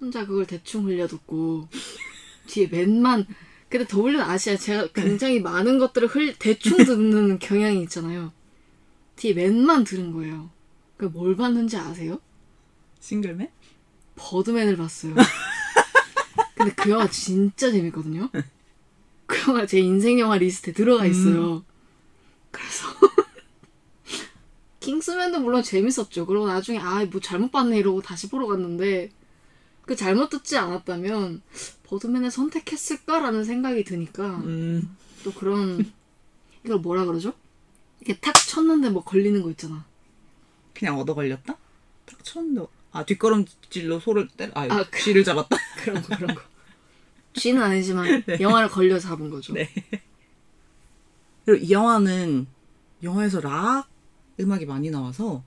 혼자 그걸 대충 흘려듣고 뒤에 맨만 근데 더블유는 아시아 제가 굉장히 많은 것들을 흘 대충 듣는 경향이 있잖아요. 뒤에 맨만 들은 거예요. 그 뭘 봤는지 아세요? 싱글맨? 버드맨을 봤어요. 근데 그 영화 진짜 재밌거든요. 그 영화 제 인생 영화 리스트에 들어가 있어요. 그래서 Kingsman도 물론 재밌었죠. 그리고 나중에 아 뭐 잘못 봤네 이러고 다시 보러 갔는데 그 잘못 듣지 않았다면 Birdman을 선택했을까라는 생각이 드니까 음, 또 그런 이걸 뭐라 그러죠? 이렇게 탁 쳤는데 뭐 걸리는 거 있잖아. 그냥 얻어 걸렸다? 딱 쳤는데 아 뒷걸음질로 소를 때려 아, 아, 그- 쥐를 잡았다? 그런 거 그런 거. 쥐는 아니지만 영화를 걸려 잡은 거죠. 네. 그리고 이 영화는 영화에서 락 음악이 많이 나와서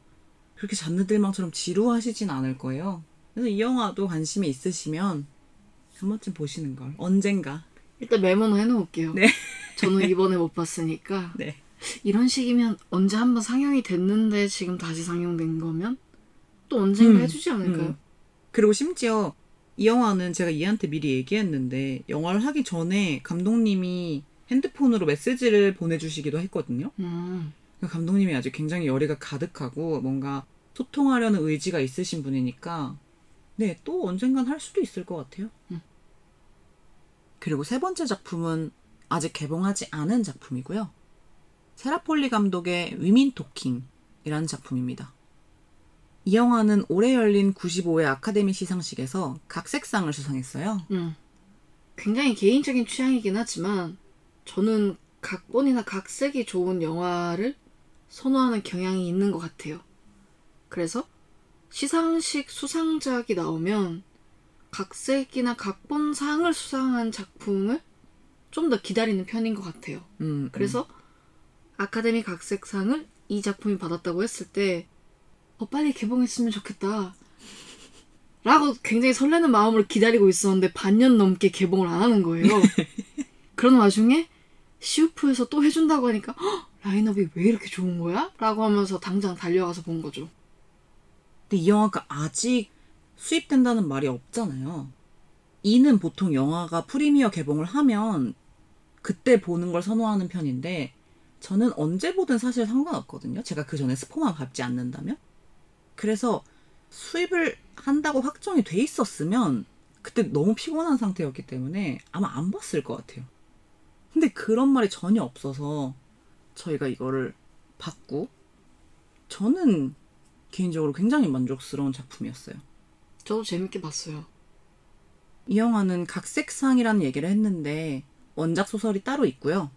그렇게 잔느들망처럼 지루하시진 않을 거예요. 그래서 이 영화도 관심이 있으시면 한 번쯤 보시는 걸 언젠가. 일단 메모는 해놓을게요. 네. 저는 이번에 못 봤으니까 네. 이런 식이면 언제 한번 상영이 됐는데 지금 다시 상영된 거면 또 언젠가 음, 해주지 않을까요? 음. 그리고 심지어 이 영화는 제가 이한테 미리 얘기했는데 영화를 하기 전에 감독님이 핸드폰으로 메시지를 보내주시기도 했거든요. 음. 그러니까 감독님이 아주 굉장히 열의가 가득하고 뭔가 소통하려는 의지가 있으신 분이니까 네, 또 언젠간 할 수도 있을 것 같아요. 음. 그리고 세 번째 작품은 아직 개봉하지 않은 작품이고요. 세라폴리 감독의 위민 토킹이라는 작품입니다. 이 영화는 올해 열린 95회 아카데미 시상식에서 각색상을 수상했어요. 음. 굉장히 개인적인 취향이긴 하지만 저는 각본이나 각색이 좋은 영화를 선호하는 경향이 있는 것 같아요. 그래서 시상식 수상작이 나오면 각색이나 각본상을 수상한 작품을 좀 더 기다리는 편인 것 같아요. 음, 그래서 아카데미 각색상을 이 작품이 받았다고 했을 때 어, 빨리 개봉했으면 좋겠다. 라고 굉장히 설레는 마음으로 기다리고 있었는데 반년 넘게 개봉을 안 하는 거예요. 그런 와중에 시우프에서 또 해준다고 하니까 "헉, 라인업이 왜 이렇게 좋은 거야? 라고 하면서 당장 달려가서 본 거죠. 근데 이 영화가 아직 수입된다는 말이 없잖아요. 이는 보통 영화가 프리미어 개봉을 하면 그때 보는 걸 선호하는 편인데 저는 언제 보든 사실 상관없거든요. 제가 그 전에 스포만 밟지 않는다면. 그래서 수입을 한다고 확정이 돼 있었으면 그때 너무 피곤한 상태였기 때문에 아마 안 봤을 것 같아요. 근데 그런 말이 전혀 없어서 저희가 이거를 봤고 저는 개인적으로 굉장히 만족스러운 작품이었어요. 저도 재밌게 봤어요. 이 영화는 각색상이라는 얘기를 했는데 원작 소설이 따로 있고요.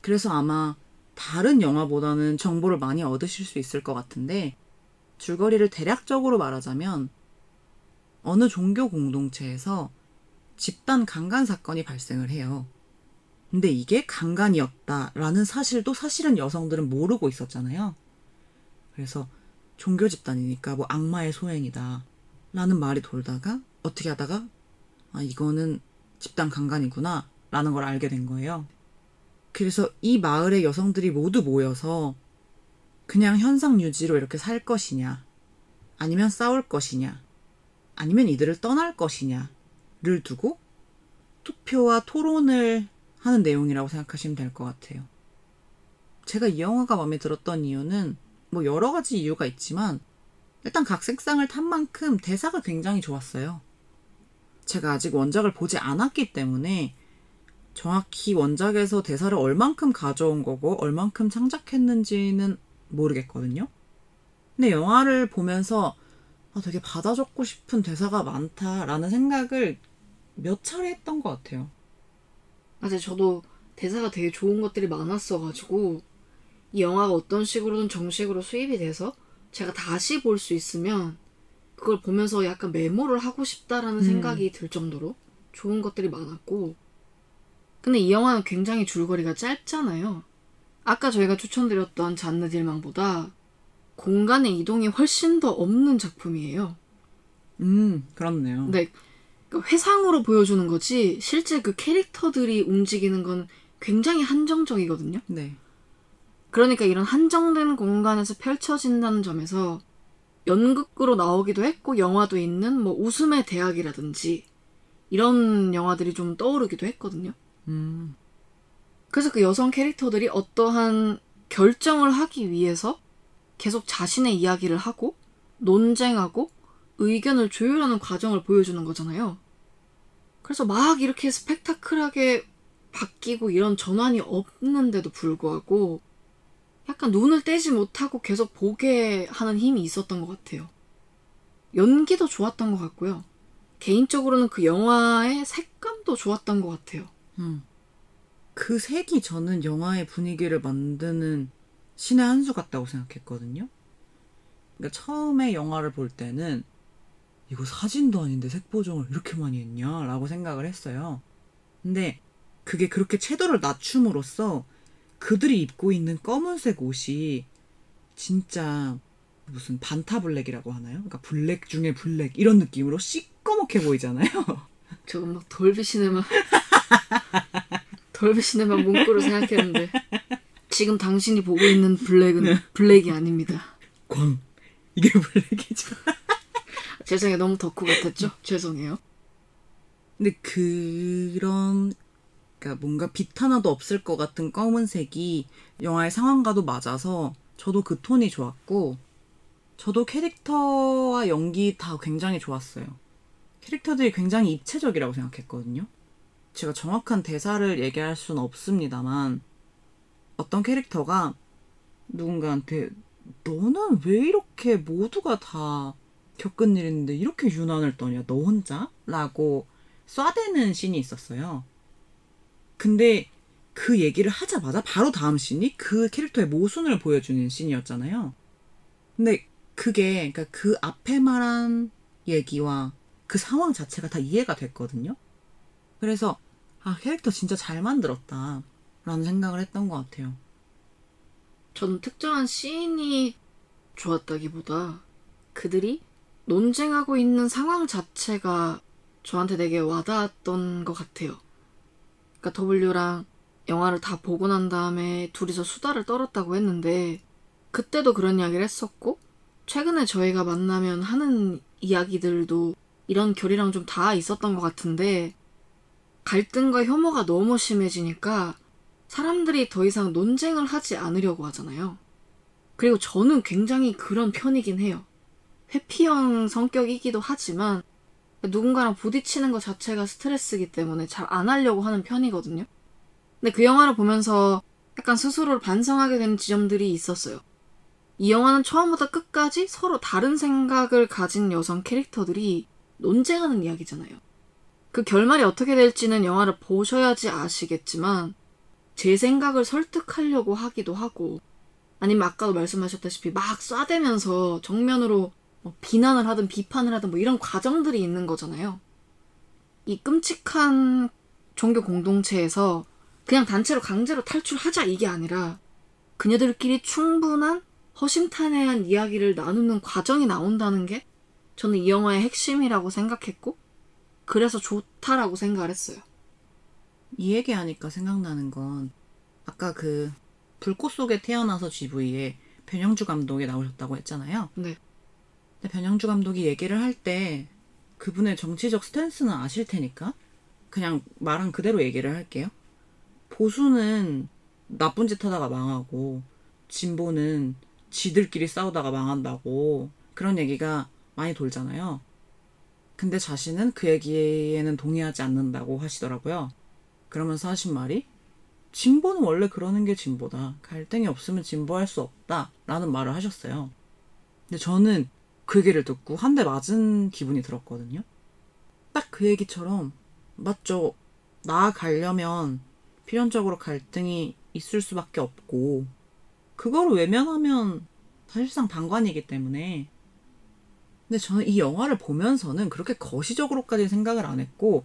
그래서 아마 다른 영화보다는 정보를 많이 얻으실 수 있을 것 같은데 줄거리를 대략적으로 말하자면 어느 종교 공동체에서 집단 강간 사건이 발생을 해요. 근데 이게 강간이었다라는 사실도 사실은 여성들은 모르고 있었잖아요. 그래서 종교 집단이니까 뭐 악마의 소행이다 라는 말이 돌다가 어떻게 하다가 아 이거는 집단 강간이구나 라는 걸 알게 된 거예요. 그래서 이 마을의 여성들이 모두 모여서 그냥 현상 유지로 이렇게 살 것이냐 아니면 싸울 것이냐 아니면 이들을 떠날 것이냐를 두고 투표와 토론을 하는 내용이라고 생각하시면 될 것 같아요. 제가 이 영화가 마음에 들었던 이유는 뭐 여러 가지 이유가 있지만 일단 각 색상을 탄 만큼 대사가 굉장히 좋았어요. 제가 아직 원작을 보지 않았기 때문에 정확히 원작에서 대사를 얼만큼 가져온 거고 얼만큼 창작했는지는 모르겠거든요. 근데 영화를 보면서 아, 되게 받아 적고 싶은 대사가 많다라는 생각을 몇 차례 했던 것 같아요. 맞아요. 저도 대사가 되게 좋은 것들이 많았어가지고 이 영화가 어떤 식으로든 정식으로 수입이 돼서 제가 다시 볼 수 있으면 그걸 보면서 약간 메모를 하고 싶다라는 음. 생각이 들 정도로 좋은 것들이 많았고 근데 이 영화는 굉장히 줄거리가 짧잖아요. 아까 저희가 추천드렸던 잔느 딜망보다 공간의 이동이 훨씬 더 없는 작품이에요. 음, 그렇네요. 근데 그러니까 회상으로 보여주는 거지 실제 그 캐릭터들이 움직이는 건 굉장히 한정적이거든요. 네. 그러니까 이런 한정된 공간에서 펼쳐진다는 점에서 연극으로 나오기도 했고 영화도 있는 뭐 웃음의 대학이라든지 이런 영화들이 좀 떠오르기도 했거든요. 음, 그래서 그 여성 캐릭터들이 어떠한 결정을 하기 위해서 계속 자신의 이야기를 하고 논쟁하고 의견을 조율하는 과정을 보여주는 거잖아요. 그래서 막 이렇게 스펙타클하게 바뀌고 이런 전환이 없는데도 불구하고 약간 눈을 떼지 못하고 계속 보게 하는 힘이 있었던 것 같아요. 연기도 좋았던 것 같고요. 개인적으로는 그 영화의 색감도 좋았던 것 같아요. 음. 그 색이 저는 영화의 분위기를 만드는 신의 한 수 같다고 생각했거든요. 그러니까 처음에 영화를 볼 때는 이거 사진도 아닌데 색 보정을 이렇게 많이 했냐라고 생각을 했어요. 근데 그게 그렇게 채도를 낮춤으로써 그들이 입고 있는 검은색 옷이 진짜 무슨 Vantablack이라고 하나요? 그러니까 블랙 중에 블랙 이런 느낌으로 시꺼멓게 보이잖아요. 저건 막 Dolby Cinema 돌비 시네마 문구로 생각했는데 지금 당신이 보고 있는 블랙은 블랙이 아닙니다. 광 이게 블랙이죠. 죄송해요. 너무 덕후 같았죠? 죄송해요. 근데 그런 그러니까 뭔가 빛 하나도 없을 것 같은 검은색이 영화의 상황과도 맞아서 저도 그 톤이 좋았고 저도 캐릭터와 연기 다 굉장히 좋았어요. 캐릭터들이 굉장히 입체적이라고 생각했거든요. 제가 정확한 대사를 얘기할 수는 없습니다만 어떤 캐릭터가 누군가한테 너는 왜 이렇게 모두가 다 겪은 일인데 이렇게 유난을 떠냐 너 혼자? 라고 쏴대는 씬이 있었어요. 근데 그 얘기를 하자마자 바로 다음 씬이 그 캐릭터의 모순을 보여주는 씬이었잖아요. 근데 그게 그러니까 그 앞에 말한 얘기와 그 상황 자체가 다 이해가 됐거든요. 그래서 아 캐릭터 진짜 잘 만들었다 라는 생각을 했던 것 같아요. 저는 특정한 씬이 좋았다기보다 그들이 논쟁하고 있는 상황 자체가 저한테 되게 와닿았던 것 같아요. 그러니까 W랑 영화를 다 보고 난 다음에 둘이서 수다를 떨었다고 했는데 그때도 그런 이야기를 했었고 최근에 저희가 만나면 하는 이야기들도 이런 결이랑 좀 다 있었던 것 같은데 갈등과 혐오가 너무 심해지니까 사람들이 더 이상 논쟁을 하지 않으려고 하잖아요. 그리고 저는 굉장히 그런 편이긴 해요. 회피형 성격이기도 하지만 누군가랑 부딪히는 것 자체가 스트레스이기 때문에 잘 안 하려고 하는 편이거든요. 근데 그 영화를 보면서 약간 스스로를 반성하게 되는 지점들이 있었어요. 이 영화는 처음부터 끝까지 서로 다른 생각을 가진 여성 캐릭터들이 논쟁하는 이야기잖아요. 그 결말이 어떻게 될지는 영화를 보셔야지 아시겠지만 제 생각을 설득하려고 하기도 하고 아니면 아까도 말씀하셨다시피 막 쏴대면서 정면으로 뭐 비난을 하든 비판을 하든 뭐 이런 과정들이 있는 거잖아요. 이 끔찍한 종교 공동체에서 그냥 단체로 강제로 탈출하자 이게 아니라 그녀들끼리 충분한 허심탄회한 이야기를 나누는 과정이 나온다는 게 저는 이 영화의 핵심이라고 생각했고 그래서 좋다라고 생각을 했어요. 이 얘기하니까 생각나는 건 아까 그 불꽃 속에 태어나서 GV에 변영주 감독이 나오셨다고 했잖아요. 네. 근데 변영주 감독이 얘기를 할 때 그분의 정치적 스탠스는 아실 테니까 그냥 말한 그대로 얘기를 할게요. 보수는 나쁜 짓 하다가 망하고 진보는 지들끼리 싸우다가 망한다고 그런 얘기가 많이 돌잖아요. 근데 자신은 그 얘기에는 동의하지 않는다고 하시더라고요. 그러면서 하신 말이 진보는 원래 그러는 게 진보다. 갈등이 없으면 진보할 수 없다. 라는 말을 하셨어요. 근데 저는 그 얘기를 듣고 한 대 맞은 기분이 들었거든요. 딱 그 얘기처럼, 맞죠. 나아가려면 필연적으로 갈등이 있을 수밖에 없고, 그거를 외면하면 사실상 방관이기 때문에. 근데 저는 이 영화를 보면서는 그렇게 거시적으로까지 생각을 안 했고,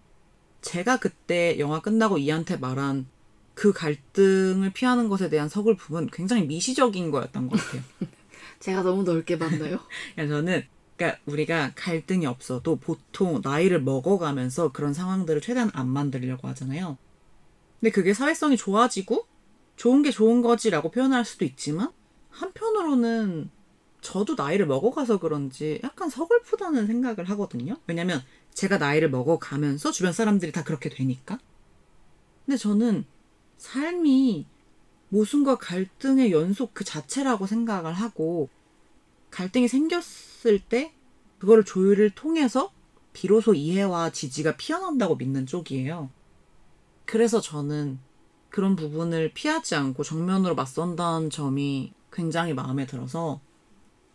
제가 그때 영화 끝나고 이한테 말한 그 갈등을 피하는 것에 대한 서글픔은 굉장히 미시적인 거였던 것 같아요. 제가 너무 넓게 봤나요? 저는 그러니까 우리가 갈등이 없어도 보통 나이를 먹어가면서 그런 상황들을 최대한 안 만들려고 하잖아요. 근데 그게 사회성이 좋아지고 좋은 게 좋은 거지라고 표현할 수도 있지만 한편으로는 저도 나이를 먹어가서 그런지 약간 서글프다는 생각을 하거든요. 왜냐면 제가 나이를 먹어가면서 주변 사람들이 다 그렇게 되니까. 근데 저는 삶이 모순과 갈등의 연속 그 자체라고 생각을 하고 갈등이 생겼을 때 그거를 조율을 통해서 비로소 이해와 지지가 피어난다고 믿는 쪽이에요. 그래서 저는 그런 부분을 피하지 않고 정면으로 맞선다는 점이 굉장히 마음에 들어서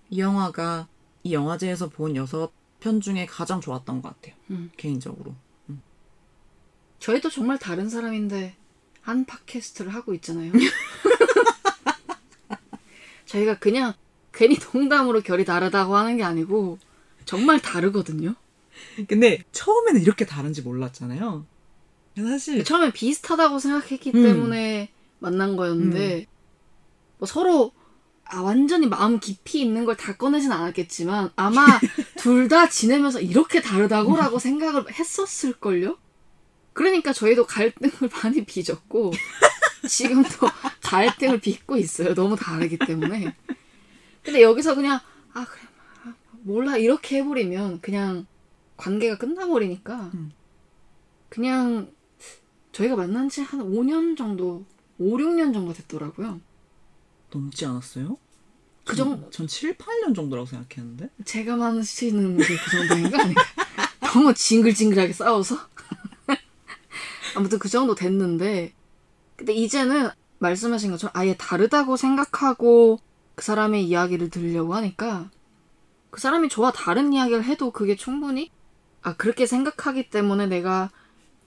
이 영화가 이 영화제에서 본 여섯 편 중에 가장 좋았던 것 같아요. 음. 개인적으로. 저희도 정말 다른 사람인데 한 팟캐스트를 하고 있잖아요. 저희가 그냥 괜히 농담으로 결이 다르다고 하는 게 아니고 정말 다르거든요. 근데 처음에는 이렇게 다른지 몰랐잖아요. 사실 처음에 비슷하다고 생각했기 음. 때문에 만난 거였는데 뭐 서로 아, 완전히 마음 깊이 있는 걸 다 꺼내진 않았겠지만 아마 둘 다 지내면서 이렇게 다르다고라고 생각을 했었을걸요? 그러니까 저희도 갈등을 많이 빚었고 지금도 갈등을 빚고 있어요. 너무 다르기 때문에. 근데 여기서 그냥 아 그래 아, 몰라 이렇게 해버리면 그냥 관계가 끝나버리니까 음. 그냥 저희가 만난 지 한 5년 정도 5, 6년 정도 됐더라고요. 넘지 않았어요? 그 전- 정도 전 7, 8년 정도라고 생각했는데. 제가 마시는 게 그 정도인가 아닌가? 너무 징글징글하게 싸워서 아무튼 그 정도 됐는데 근데 이제는 말씀하신 것처럼 아예 다르다고 생각하고 그 사람의 이야기를 들으려고 하니까 그 사람이 저와 다른 이야기를 해도 그게 충분히 아 그렇게 생각하기 때문에 내가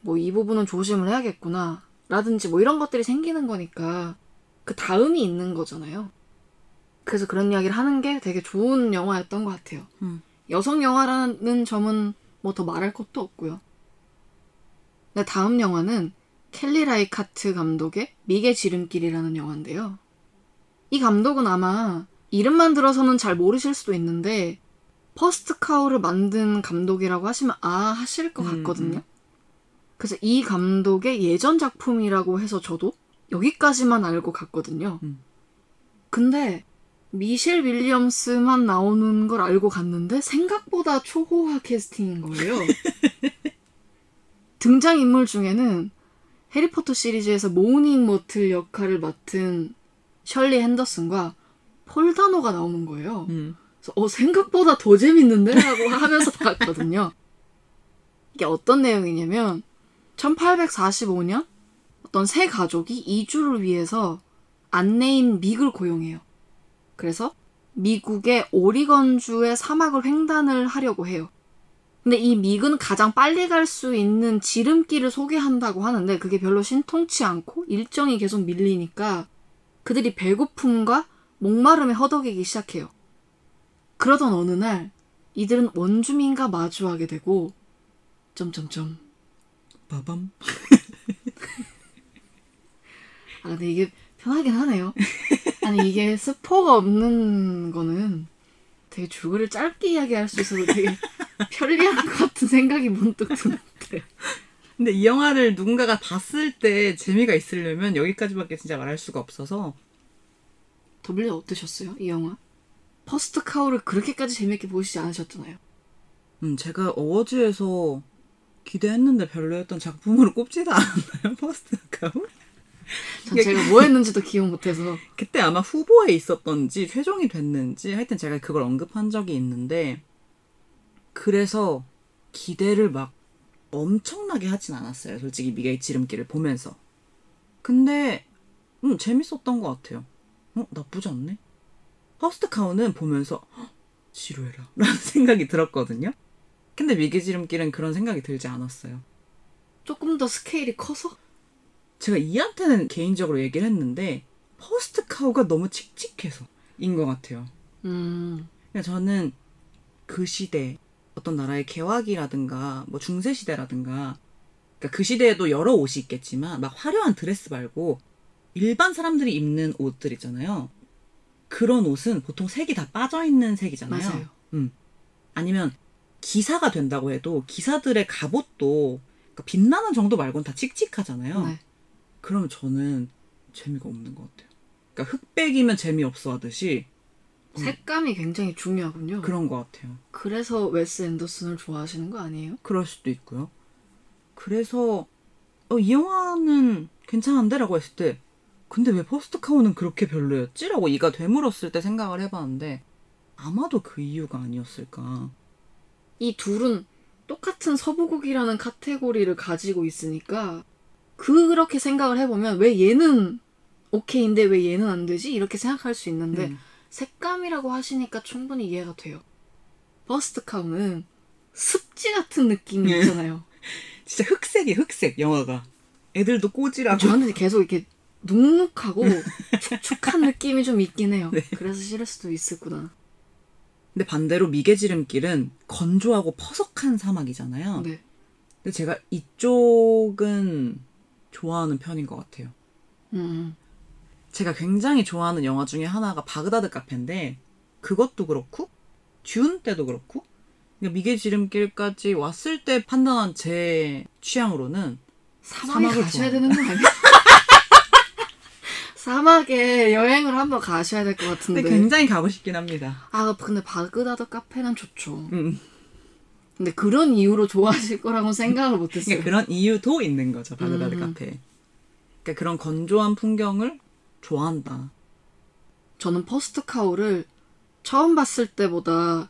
뭐 이 부분은 조심을 해야겠구나 라든지 뭐 이런 것들이 생기는 거니까 그 다음이 있는 거잖아요. 그래서 그런 이야기를 하는 게 되게 좋은 영화였던 것 같아요. 음. 여성 영화라는 점은 뭐 더 말할 것도 없고요. 네, 다음 영화는 켈리 라이카트 감독의 믹의 지름길이라는 영화인데요. 이 감독은 아마 이름만 들어서는 잘 모르실 수도 있는데 First Cow를 만든 감독이라고 하시면 아 하실 것 음, 같거든요. 음. 그래서 이 감독의 예전 작품이라고 해서 저도 여기까지만 알고 갔거든요. 음. 근데 미셸 윌리엄스만 나오는 걸 알고 갔는데 생각보다 초호화 캐스팅인 거예요. 등장인물 중에는 해리포터 시리즈에서 모닝 머틀 역할을 맡은 셜리 핸더슨과 폴 다노가 나오는 거예요. 음. 그래서 어 생각보다 더 재밌는데? 라고 하면서 봤거든요. 이게 어떤 내용이냐면 1845년 어떤 세 가족이 이주를 위해서 안내인 믹을 고용해요. 그래서 미국의 오리건주의 사막을 횡단을 하려고 해요. 근데 이 믹은 가장 빨리 갈 수 있는 지름길을 소개한다고 하는데 그게 별로 신통치 않고 일정이 계속 밀리니까 그들이 배고픔과 목마름에 허덕이기 시작해요. 그러던 어느 날 이들은 원주민과 마주하게 되고 점점점 빠밤. 아 근데 이게 편하긴 하네요. 아니 이게 스포가 없는 거는 되게 줄거리를 짧게 이야기할 수 있어서 되게 편리한 것 같은 생각이 문득 드는데 근데 이 영화를 누군가가 봤을 때 재미가 있으려면 여기까지밖에 진짜 말할 수가 없어서 더블리 어떠셨어요 이 영화? First Cow를 그렇게까지 재밌게 보시지 않으셨잖아요. 음, 제가 어워즈에서 기대했는데 별로였던 작품으로 꼽지도 않았나요? First Cow? 전 제가 뭐 했는지도 기억 못해서 그때 아마 후보에 있었던지 최종이 됐는지 하여튼 제가 그걸 언급한 적이 있는데 그래서 기대를 막 엄청나게 하진 않았어요. 솔직히 믹의 지름길을 보면서. 근데 음 재밌었던 것 같아요. 어 나쁘지 않네. 퍼스트 카우는 보면서 "헉, 지루해라 라는 생각이 들었거든요. 근데 믹의 지름길은 그런 생각이 들지 않았어요. 조금 더 스케일이 커서 제가 이한테는 개인적으로 얘기를 했는데 퍼스트 카우가 너무 칙칙해서인 것 같아요. 음 그러니까 저는 그 시대 어떤 나라의 개화기라든가 뭐 중세 시대라든가 그러니까 그 시대에도 여러 옷이 있겠지만 막 화려한 드레스 말고 일반 사람들이 입는 옷들 있잖아요. 그런 옷은 보통 색이 다 빠져 있는 색이잖아요. 맞아요. 음. 아니면 기사가 된다고 해도 기사들의 갑옷도 그러니까 빛나는 정도 말고는 다 칙칙하잖아요. 네. 그러면 저는 재미가 없는 것 같아요. 그러니까 흑백이면 재미없어 하듯이 색감이 굉장히 중요하군요. 그런 것 같아요. 그래서 웨스 앤더슨을 좋아하시는 거 아니에요? 그럴 수도 있고요. 그래서 어, 이 영화는 괜찮은데라고 했을 때 근데 왜 퍼스트 카우는 그렇게 별로였지? 라고 이가 되물었을 때 생각을 해봤는데 아마도 그 이유가 아니었을까. 이 둘은 똑같은 서부극이라는 카테고리를 가지고 있으니까 그렇게 생각을 해보면 왜 얘는 오케이인데 왜 얘는 안 되지? 이렇게 생각할 수 있는데 음. 색감이라고 하시니까 충분히 이해가 돼요. 퍼스트 카우는 습지 같은 느낌이 네. 있잖아요. 진짜 흙색이 흙색 영화가. 애들도 꼬질하고. 저는 계속 이렇게 눅눅하고 축축한 느낌이 좀 있긴 해요. 네. 그래서 싫을 수도 있었구나. 근데 반대로 믹의 지름길은 건조하고 퍼석한 사막이잖아요. 네. 근데 제가 이쪽은 좋아하는 편인 것 같아요. 음. 제가 굉장히 좋아하는 영화 중에 하나가 바그다드 카페인데 그것도 그렇고 듀운 때도 그렇고 그러니까 미개 지름길까지 왔을 때 판단한 제 취향으로는 사막에 사막을 가셔야 좋아해요. 되는 거 아니야? 사막에 여행을 한번 가셔야 될 것 근데 같은데. 굉장히 가고 싶긴 합니다. 아, 근데 바그다드 카페는 좋죠. 음. 근데 그런 이유로 좋아하실 거라고 생각을 못했어요. 그러니까 그런 이유도 있는 거죠 바그다드 음. 카페. 그러니까 그런 건조한 풍경을 좋아한다. 저는 퍼스트 카우를 처음 봤을 때보다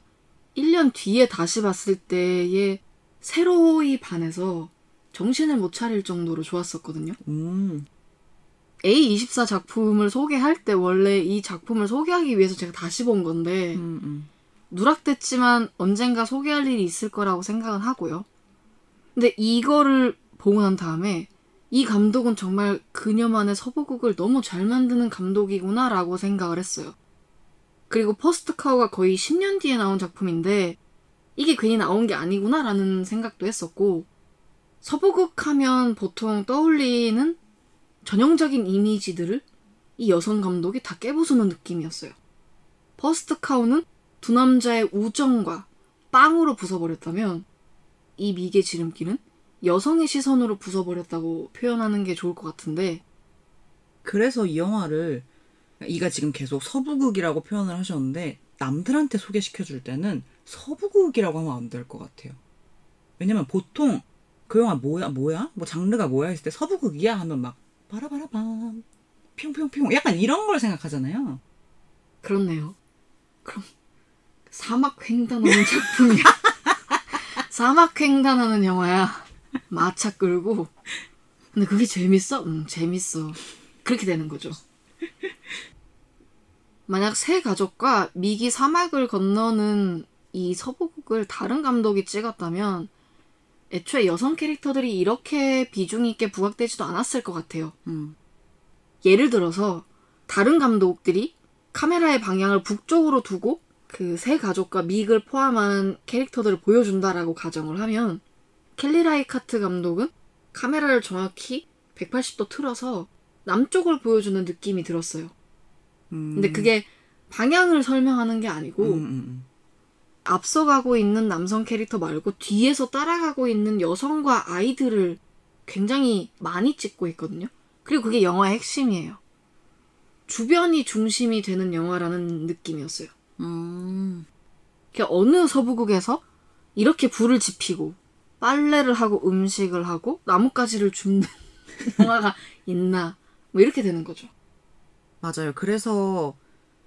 1년 뒤에 다시 봤을 때에 새로이 반해서 정신을 못 차릴 정도로 좋았었거든요. 음. A24 작품을 소개할 때 원래 이 작품을 소개하기 위해서 제가 다시 본 건데 음, 음. 누락됐지만 언젠가 소개할 일이 있을 거라고 생각은 하고요. 근데 이거를 보고 난 다음에 이 감독은 정말 그녀만의 서부극을 너무 잘 만드는 감독이구나라고 생각을 했어요. 그리고 퍼스트 카우가 거의 10년 뒤에 나온 작품인데 이게 괜히 나온 게 아니구나라는 생각도 했었고 서부극 하면 보통 떠올리는 전형적인 이미지들을 이 여성 감독이 다 깨부수는 느낌이었어요. 퍼스트 카우는 두 남자의 우정과 빵으로 부숴버렸다면 이 미개 지름길은 여성의 시선으로 부숴버렸다고 표현하는 게 좋을 것 같은데 그래서 이 영화를 이가 지금 계속 서부극이라고 표현을 하셨는데 남들한테 소개시켜 줄 때는 서부극이라고 하면 안 될 것 같아요. 왜냐면 보통 그 영화 뭐야 뭐야 뭐 장르가 뭐야 했을 때 서부극이야 하면 막 바라바라밤 핑핑핑 약간 이런 걸 생각하잖아요. 그렇네요. 그럼 사막 횡단하는 작품이야. 사막 횡단하는 영화야. 마차 끌고. 근데 그게 재밌어? 응, 재밌어. 그렇게 되는 거죠. 만약 세 가족과 미기 사막을 건너는 이 서부극을 다른 감독이 찍었다면 애초에 여성 캐릭터들이 이렇게 비중 있게 부각되지도 않았을 것 같아요. 음. 예를 들어서 다른 감독들이 카메라의 방향을 북쪽으로 두고 그 세 가족과 믹을 포함한 캐릭터들을 보여준다라고 가정을 하면 켈리 라이카트 감독은 카메라를 정확히 180도 틀어서 남쪽을 보여주는 느낌이 들었어요. 음. 근데 그게 방향을 설명하는 게 아니고 음, 음, 음. 앞서가고 있는 남성 캐릭터 말고 뒤에서 따라가고 있는 여성과 아이들을 굉장히 많이 찍고 있거든요. 그리고 그게 영화의 핵심이에요. 주변이 중심이 되는 영화라는 느낌이었어요. 음. 그 어느 서부극에서 이렇게 불을 지피고 빨래를 하고 음식을 하고 나뭇가지를 줍는 영화가 있나 뭐 이렇게 되는 거죠. 맞아요. 그래서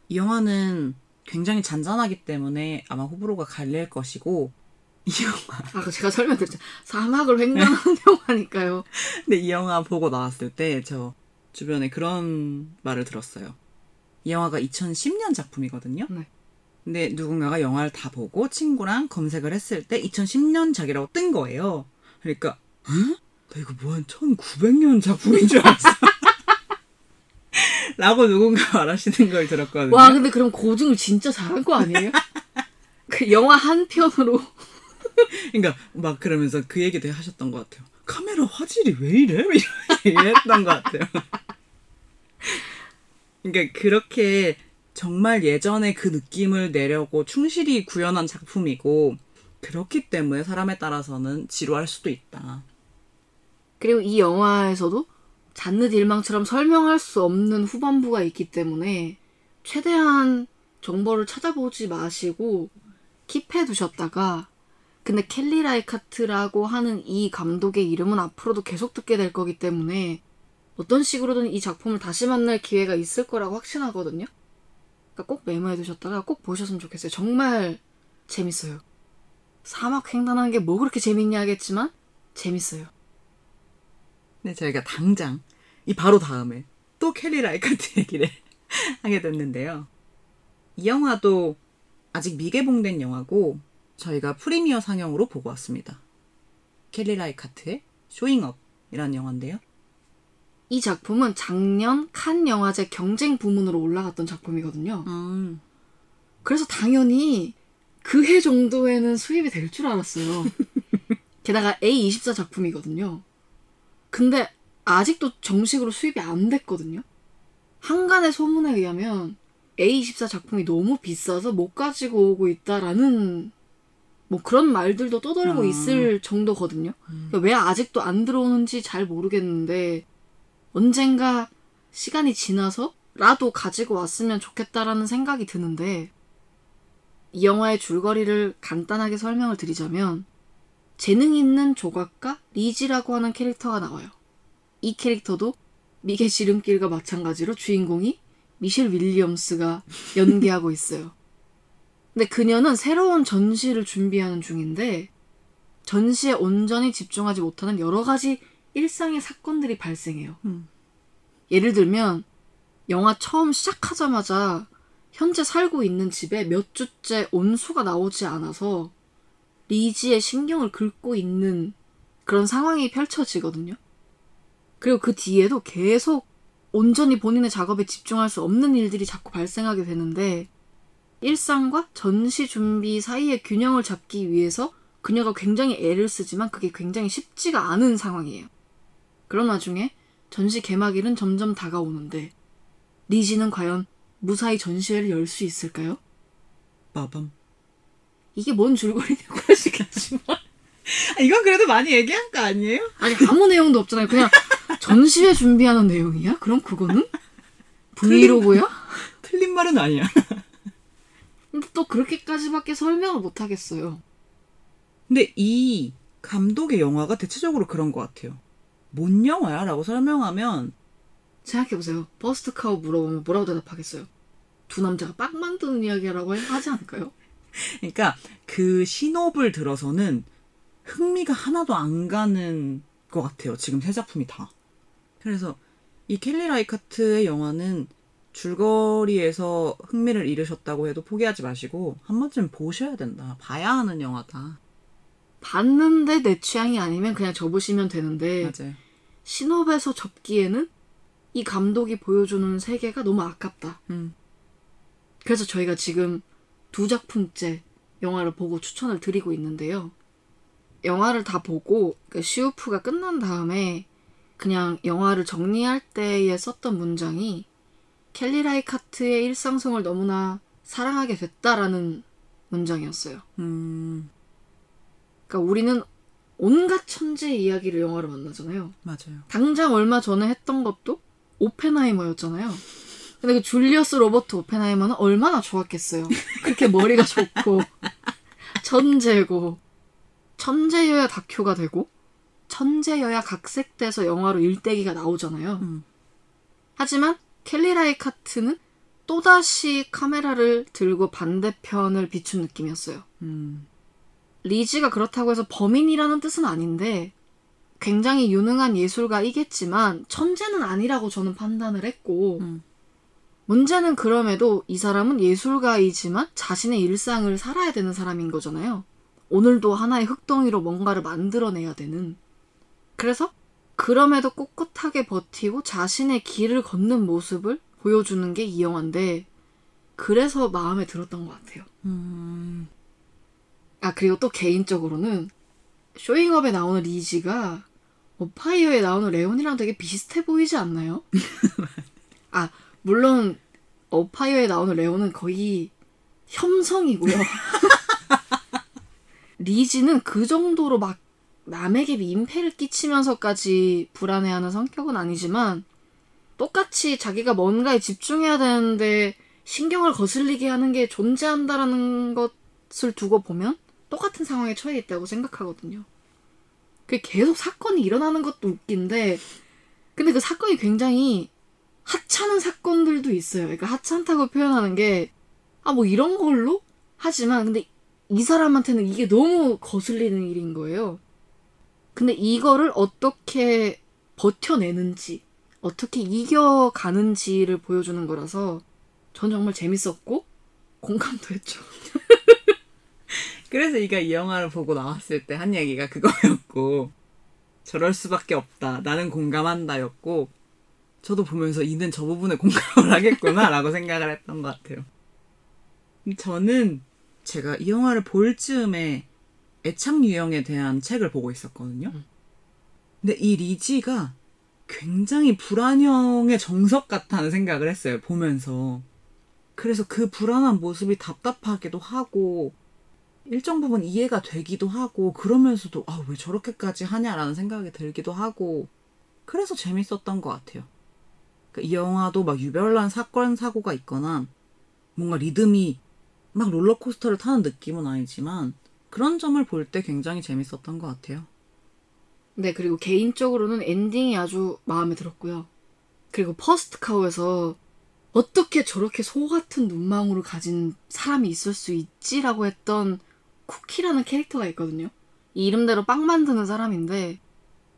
이 영화는 굉장히 잔잔하기 때문에 아마 호불호가 갈릴 것이고 이 영화 아, 그 제가 설명드렸죠. 사막을 횡단하는 영화니까요. 근데 이 영화 보고 나왔을 때 저 주변에 그런 말을 들었어요. 이 영화가 2010년 작품이거든요. 네. 근데 누군가가 영화를 다 보고 친구랑 검색을 했을 때 2010년작이라고 뜬 거예요. 그러니까 응? 나 이거 뭐 한 1900년 작품인 줄 알았어. 라고 누군가 말하시는 걸 들었거든요. 와, 근데 그럼 고증을 진짜 잘한 거 아니에요? 그 영화 한 편으로 그러니까 막 그러면서 그 얘기도 하셨던 것 같아요. 카메라 화질이 왜 이래? 이랬던 것 같아요. 그러니까 그렇게 정말 예전에 그 느낌을 내려고 충실히 구현한 작품이고 그렇기 때문에 사람에 따라서는 지루할 수도 있다. 그리고 이 영화에서도 잔느 일망처럼 설명할 수 없는 후반부가 있기 때문에 최대한 정보를 찾아보지 마시고 킵해 두셨다가 근데 켈리 라이카트라고 하는 이 감독의 이름은 앞으로도 계속 듣게 될 거기 때문에 어떤 식으로든 이 작품을 다시 만날 기회가 있을 거라고 확신하거든요. 그러니까 꼭 메모해 두셨다가 꼭 보셨으면 좋겠어요. 정말 재밌어요. 사막 횡단하는 게 뭐 그렇게 재밌냐 하겠지만 재밌어요. 근데 저희가 당장 이 바로 다음에 또 켈리 라이카트 얘기를 하게 됐는데요. 이 영화도 아직 미개봉된 영화고 저희가 premiere 상영으로 보고 왔습니다. 켈리 라이카트의 쇼잉업이라는 영화인데요. 이 작품은 작년 칸 영화제 경쟁 부문으로 올라갔던 작품이거든요. 음, 그래서 당연히 그 해 정도에는 수입이 될 줄 알았어요. 게다가 A24 작품이거든요. 근데 아직도 정식으로 수입이 안 됐거든요. 한간의 소문에 의하면 A24 작품이 너무 비싸서 못 가지고 오고 있다라는 뭐 그런 말들도 떠돌고 음. 있을 정도거든요. 그러니까 왜 아직도 안 들어오는지 잘 모르겠는데 언젠가 시간이 지나서라도 가지고 왔으면 좋겠다라는 생각이 드는데 이 영화의 줄거리를 간단하게 설명을 드리자면 재능 있는 조각가 리지라고 하는 캐릭터가 나와요. 이 캐릭터도 미개 지름길과 마찬가지로 주인공이 미셸 윌리엄스가 연기하고 있어요. 근데 그녀는 새로운 전시를 준비하는 중인데 전시에 온전히 집중하지 못하는 여러 가지 일상의 사건들이 발생해요. 음. 예를 들면 영화 처음 시작하자마자 현재 살고 있는 집에 몇 주째 온수가 나오지 않아서 리지의 신경을 긁고 있는 그런 상황이 펼쳐지거든요. 그리고 그 뒤에도 계속 온전히 본인의 작업에 집중할 수 없는 일들이 자꾸 발생하게 되는데 일상과 전시 준비 사이의 균형을 잡기 위해서 그녀가 굉장히 애를 쓰지만 그게 굉장히 쉽지가 않은 상황이에요. 그런 와중에 전시 개막일은 점점 다가오는데 리지는 과연 무사히 전시회를 열 수 있을까요? 빠밤. 이게 뭔 줄거리냐고 하시겠지만 아, 이건 그래도 많이 얘기한 거 아니에요? 아니 아무 내용도 없잖아요. 그냥 전시회 준비하는 내용이야? 그럼 그거는 브이로그야? 틀린 말은 아니야. 근데 또 그렇게까지밖에 설명을 못 하겠어요. 근데 이 감독의 영화가 대체적으로 그런 것 같아요. 뭔 영화야? 라고 설명하면 생각해보세요. 퍼스트 카우 물어보면 뭐라고 대답하겠어요? 두 남자가 빵 만드는 이야기라고 하지 않을까요? 그러니까 그 쇼잉업을 들어서는 흥미가 하나도 안 가는 것 같아요. 지금 세 작품이 다. 그래서 이 켈리 라이카트의 영화는 줄거리에서 흥미를 잃으셨다고 해도 포기하지 마시고 한 번쯤 보셔야 된다. 봐야 하는 영화다. 봤는데 내 취향이 아니면 그냥 접으시면 되는데 맞아요. 신업에서 접기에는 이 감독이 보여주는 세계가 너무 아깝다. 음. 그래서 저희가 지금 두 작품째 영화를 보고 추천을 드리고 있는데요. 영화를 다 보고 그 시우프가 끝난 다음에 그냥 영화를 정리할 때에 썼던 문장이 켈리 라이카트의 일상성을 너무나 사랑하게 됐다라는 문장이었어요. 음, 그러니까 우리는 온갖 천재 이야기를 영화로 만나잖아요. 맞아요. 당장 얼마 전에 했던 것도 오펜하이머였잖아요. 근데 그 줄리어스 로버트 오펜하이머는 얼마나 좋았겠어요. 그렇게 머리가 좋고 천재고 천재여야 다큐가 되고 천재여야 각색돼서 영화로 일대기가 나오잖아요. 음. 하지만 켈리 라이 카트는 또다시 카메라를 들고 반대편을 비춘 느낌이었어요. 음, 리지가 그렇다고 해서 범인이라는 뜻은 아닌데 굉장히 유능한 예술가이겠지만 천재는 아니라고 저는 판단을 했고 음. 문제는 그럼에도 이 사람은 예술가이지만 자신의 일상을 살아야 되는 사람인 거잖아요. 오늘도 하나의 흙덩이로 뭔가를 만들어내야 되는. 그래서 그럼에도 꿋꿋하게 버티고 자신의 길을 걷는 모습을 보여주는 게 이 영화인데 그래서 마음에 들었던 것 같아요. 음, 아 그리고 또 개인적으로는 쇼잉업에 나오는 리지가 오파이어에 나오는 레온이랑 되게 비슷해 보이지 않나요? 아 물론 오파이어에 나오는 레온은 거의 혐성이고요. 리지는 그 정도로 막 남에게 민폐를 끼치면서까지 불안해하는 성격은 아니지만 똑같이 자기가 뭔가에 집중해야 되는데 신경을 거슬리게 하는 게 존재한다라는 것을 두고 보면 똑같은 상황에 처해 있다고 생각하거든요. 그 계속 사건이 일어나는 것도 웃긴데, 근데 그 사건이 굉장히 하찮은 사건들도 있어요. 그러니까 하찮다고 표현하는 게, 아, 뭐 이런 걸로? 하지만, 근데 이 사람한테는 이게 너무 거슬리는 일인 거예요. 근데 이거를 어떻게 버텨내는지, 어떻게 이겨가는지를 보여주는 거라서, 전 정말 재밌었고, 공감도 했죠. 그래서 이가 이 영화를 보고 나왔을 때 한 얘기가 그거였고 저럴 수밖에 없다. 나는 공감한다였고 저도 보면서 이는 저 부분에 공감을 하겠구나라고 생각을 했던 것 같아요. 저는 제가 이 영화를 볼 즈음에 애착 유형에 대한 책을 보고 있었거든요. 근데 이 리지가 굉장히 불안형의 정석 같다는 생각을 했어요. 보면서. 그래서 그 불안한 모습이 답답하기도 하고 일정 부분 이해가 되기도 하고 그러면서도 아 왜 저렇게까지 하냐라는 생각이 들기도 하고 그래서 재밌었던 것 같아요. 그러니까 이 영화도 막 유별난 사건 사고가 있거나 뭔가 리듬이 막 롤러코스터를 타는 느낌은 아니지만 그런 점을 볼 때 굉장히 재밌었던 것 같아요. 네, 그리고 개인적으로는 엔딩이 아주 마음에 들었고요. 그리고 퍼스트 카우에서 어떻게 저렇게 소 같은 눈망울을 가진 사람이 있을 수 있지라고 했던 쿠키라는 캐릭터가 있거든요. 이 이름대로 빵 만드는 사람인데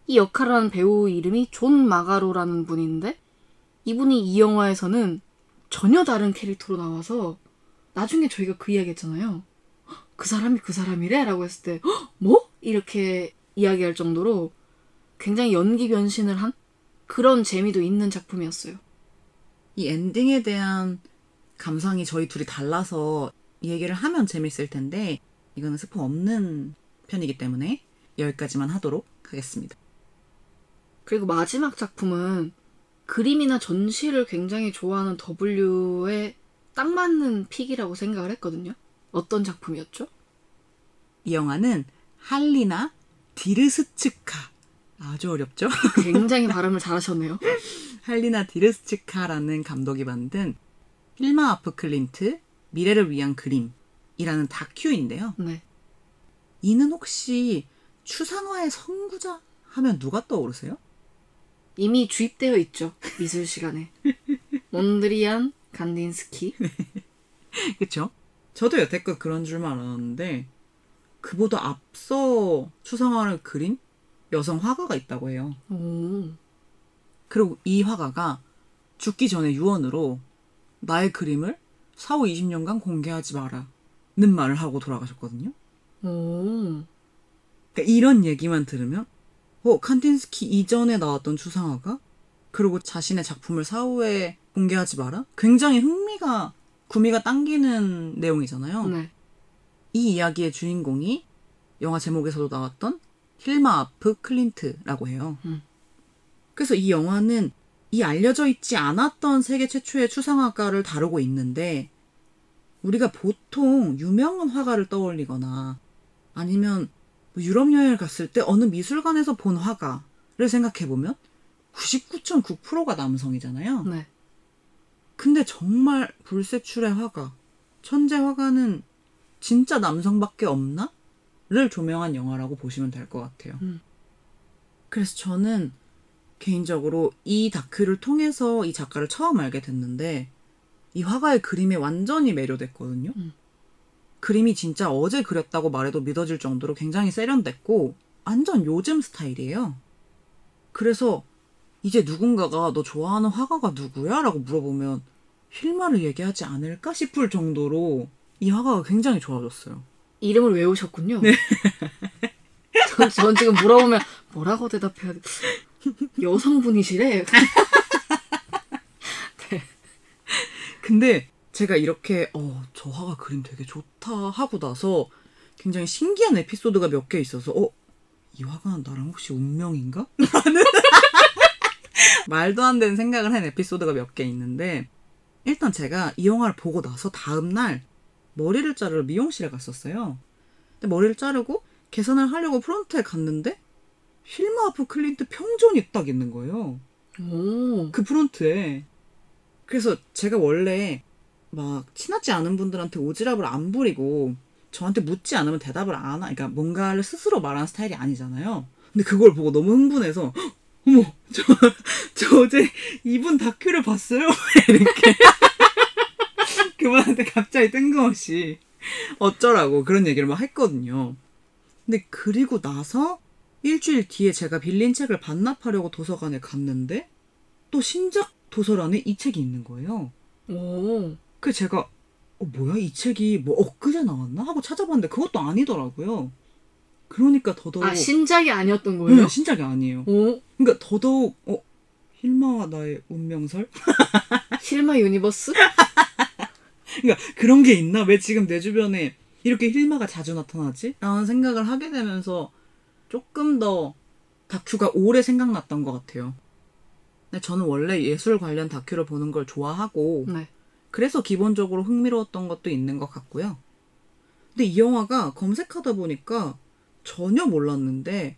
이 역할을 하는 배우 이름이 존 마가로라는 분인데 이분이 이 영화에서는 전혀 다른 캐릭터로 나와서 나중에 저희가 그 이야기 했잖아요. "헉, 그 사람이 그 사람이래? 라고 했을 때 "헉, 뭐? 이렇게 이야기할 정도로 굉장히 연기 변신을 한 그런 재미도 있는 작품이었어요. 이 엔딩에 대한 감상이 저희 둘이 달라서 이 얘기를 하면 재밌을 텐데 이거는 스포 없는 편이기 때문에 여기까지만 하도록 하겠습니다. 그리고 마지막 작품은 그림이나 전시를 굉장히 좋아하는 W에 딱 맞는 pick이라고 생각을 했거든요. 어떤 작품이었죠? 이 영화는 할리나 디르스츠카 아주 어렵죠? 굉장히 발음을 잘하셨네요. 할리나 디르스츠카라는 감독이 만든 힐마 아프 클린트 미래를 위한 그림 이라는 다큐인데요. 네. 이는 혹시 추상화의 선구자 하면 누가 떠오르세요? 이미 주입되어 있죠. 미술 시간에. 몬드리안 간딘스키. 그쵸? 저도 여태껏 그런 줄만 알았는데 그보다 앞서 추상화를 그린 여성 화가가 있다고 해요. 오. 그리고 이 화가가 죽기 전에 유언으로 나의 그림을 사후 20년간 공개하지 마라. 는 말을 하고 돌아가셨거든요. 오. 그러니까 이런 얘기만 들으면 어 칸딘스키 이전에 나왔던 추상화가 그리고 자신의 작품을 사후에 공개하지 마라. 굉장히 흥미가 구미가 당기는 내용이잖아요. 네. 이 이야기의 주인공이 영화 제목에서도 나왔던 힐마 아프 클린트라고 해요. 음. 그래서 이 영화는 이 알려져 있지 않았던 세계 최초의 추상화가를 다루고 있는데 우리가 보통 유명한 화가를 떠올리거나 아니면 뭐 유럽 여행을 갔을 때 어느 미술관에서 본 화가를 생각해 보면 99.9%가 남성이잖아요. 네. 근데 정말 불세출의 화가, 천재 화가는 진짜 남성밖에 없나? 를 조명한 영화라고 보시면 될 것 같아요. 음. 그래서 저는 개인적으로 이 다큐를 통해서 이 작가를 처음 알게 됐는데 이 화가의 그림에 완전히 매료됐거든요. 음. 그림이 진짜 어제 그렸다고 말해도 믿어질 정도로 굉장히 세련됐고 완전 요즘 스타일이에요. 그래서 이제 누군가가 너 좋아하는 화가가 누구야? 라고 물어보면 힐마를 얘기하지 않을까 싶을 정도로 이 화가가 굉장히 좋아졌어요. 이름을 외우셨군요. 네. 전, 전 지금 물어보면 뭐라고 대답해야 돼? 여성분이시래. 근데 제가 이렇게 어, 저 화가 그림 되게 좋다 하고 나서 굉장히 신기한 에피소드가 몇 개 있어서 어, 이 화가 나랑 혹시 운명인가? 라는 말도 안 되는 생각을 한 에피소드가 몇 개 있는데 일단 제가 이 영화를 보고 나서 다음 날 머리를 자르러 미용실에 갔었어요. 근데 머리를 자르고 계산을 하려고 프론트에 갔는데 힐마 아프 클린트 평전이 딱 있는 거예요. 오. 그 프론트에. 그래서 제가 원래 막 친하지 않은 분들한테 오지랖을 안 부리고 저한테 묻지 않으면 대답을 안 하, 그러니까 뭔가를 스스로 말하는 스타일이 아니잖아요. 근데 그걸 보고 너무 흥분해서 "헉, 어머 저, 저 어제 이분 다큐를 봤어요 이렇게 그분한테 갑자기 뜬금없이 어쩌라고 그런 얘기를 막 했거든요. 근데 그리고 나서 일주일 뒤에 제가 빌린 책을 반납하려고 도서관에 갔는데 또 신작 도서란에 이 책이 있는 거예요. 오. 그 제가 어 뭐야 이 책이 뭐 엊그제 나왔나 하고 찾아봤는데 그것도 아니더라고요. 그러니까 더더욱 아, 신작이 아니었던 거예요? 네, 신작이 아니에요. 오. 그러니까 더더욱 어 힐마와 나의 운명설? 힐마 universe? 그러니까 그런 게 있나? 왜 지금 내 주변에 이렇게 힐마가 자주 나타나지? 라는 생각을 하게 되면서 조금 더 다큐가 오래 생각났던 것 같아요. 저는 원래 예술 관련 다큐를 보는 걸 좋아하고 네. 그래서 기본적으로 흥미로웠던 것도 있는 것 같고요. 근데 이 영화가 검색하다 보니까 전혀 몰랐는데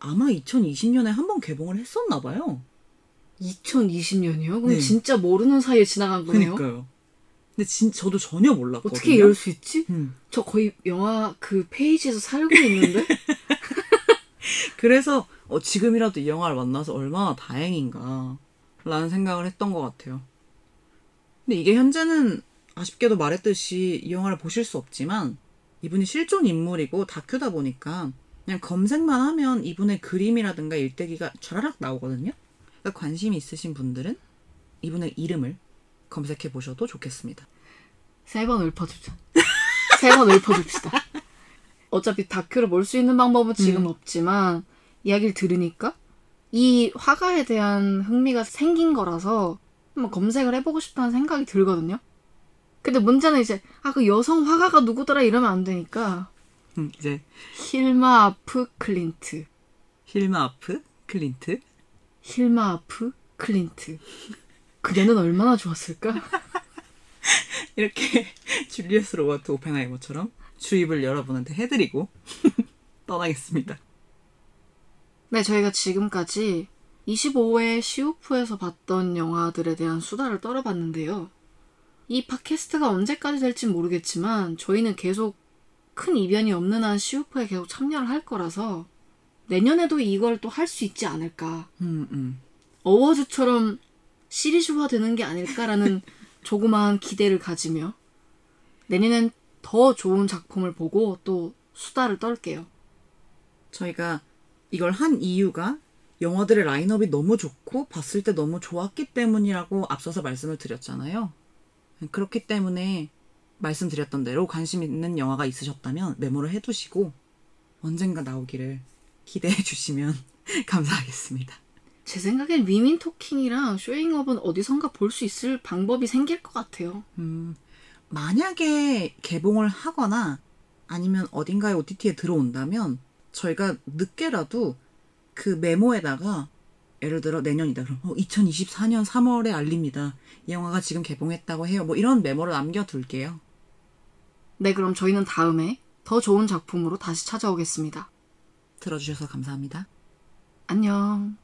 아마 2020년에 한 번 개봉을 했었나 봐요. 2020년이요? 그럼 네. 진짜 모르는 사이에 지나간 거네요? 그니까요. 근데 진 저도 전혀 몰랐거든요. 어떻게 이럴 수 있지? 음. 저 거의 영화 그 페이지에서 살고 있는데? 그래서 어, 지금이라도 이 영화를 만나서 얼마나 다행인가 라는 생각을 했던 것 같아요. 근데 이게 현재는 아쉽게도 말했듯이 이 영화를 보실 수 없지만 이분이 실존 인물이고 다큐다 보니까 그냥 검색만 하면 이분의 그림이라든가 일대기가 촤라락 나오거든요. 그러니까 관심이 있으신 분들은 이분의 이름을 검색해 보셔도 좋겠습니다. 세 번 읊어주자. 세번 읊어줍시다. 어차피 다큐를 볼 수 있는 방법은 지금 음. 없지만 이야기를 들으니까 이 화가에 대한 흥미가 생긴 거라서 한번 검색을 해보고 싶다는 생각이 들거든요. 근데 문제는 이제 아 그 여성 화가가 누구더라 이러면 안 되니까 음, 이제 힐마 아프 클린트, 힐마 아프 클린트 힐마 아프 클린트. 그녀는 얼마나 좋았을까? 이렇게 줄리어스 로버트 오펜하이머처럼 주입을 여러분한테 해드리고 떠나겠습니다. 네, 저희가 지금까지 25회 시오프에서 봤던 영화들에 대한 수다를 떨어봤는데요. 이 팟캐스트가 언제까지 될진 모르겠지만 저희는 계속 큰 이변이 없는 한 시오프에 계속 참여를 할 거라서 내년에도 이걸 또 할 수 있지 않을까. 음, 음. 어워즈처럼 시리즈화 되는 게 아닐까라는 조그마한 기대를 가지며 내년엔 더 좋은 작품을 보고 또 수다를 떨게요. 저희가 이걸 한 이유가 영화들의 라인업이 너무 좋고 봤을 때 너무 좋았기 때문이라고 앞서서 말씀을 드렸잖아요. 그렇기 때문에 말씀드렸던 대로 관심 있는 영화가 있으셨다면 메모를 해두시고 언젠가 나오기를 기대해 주시면 감사하겠습니다. 제 생각엔 위민 토킹이랑 쇼잉업은 어디선가 볼 수 있을 방법이 생길 것 같아요. 음, 만약에 개봉을 하거나 아니면 어딘가에 OTT에 들어온다면 저희가 늦게라도 그 메모에다가 예를 들어 내년이다 그럼 어, 2024년 3월에 알립니다. 이 영화가 지금 개봉했다고 해요. 뭐 이런 메모를 남겨둘게요. 네, 그럼 저희는 다음에 더 좋은 작품으로 다시 찾아오겠습니다. 들어주셔서 감사합니다. 안녕.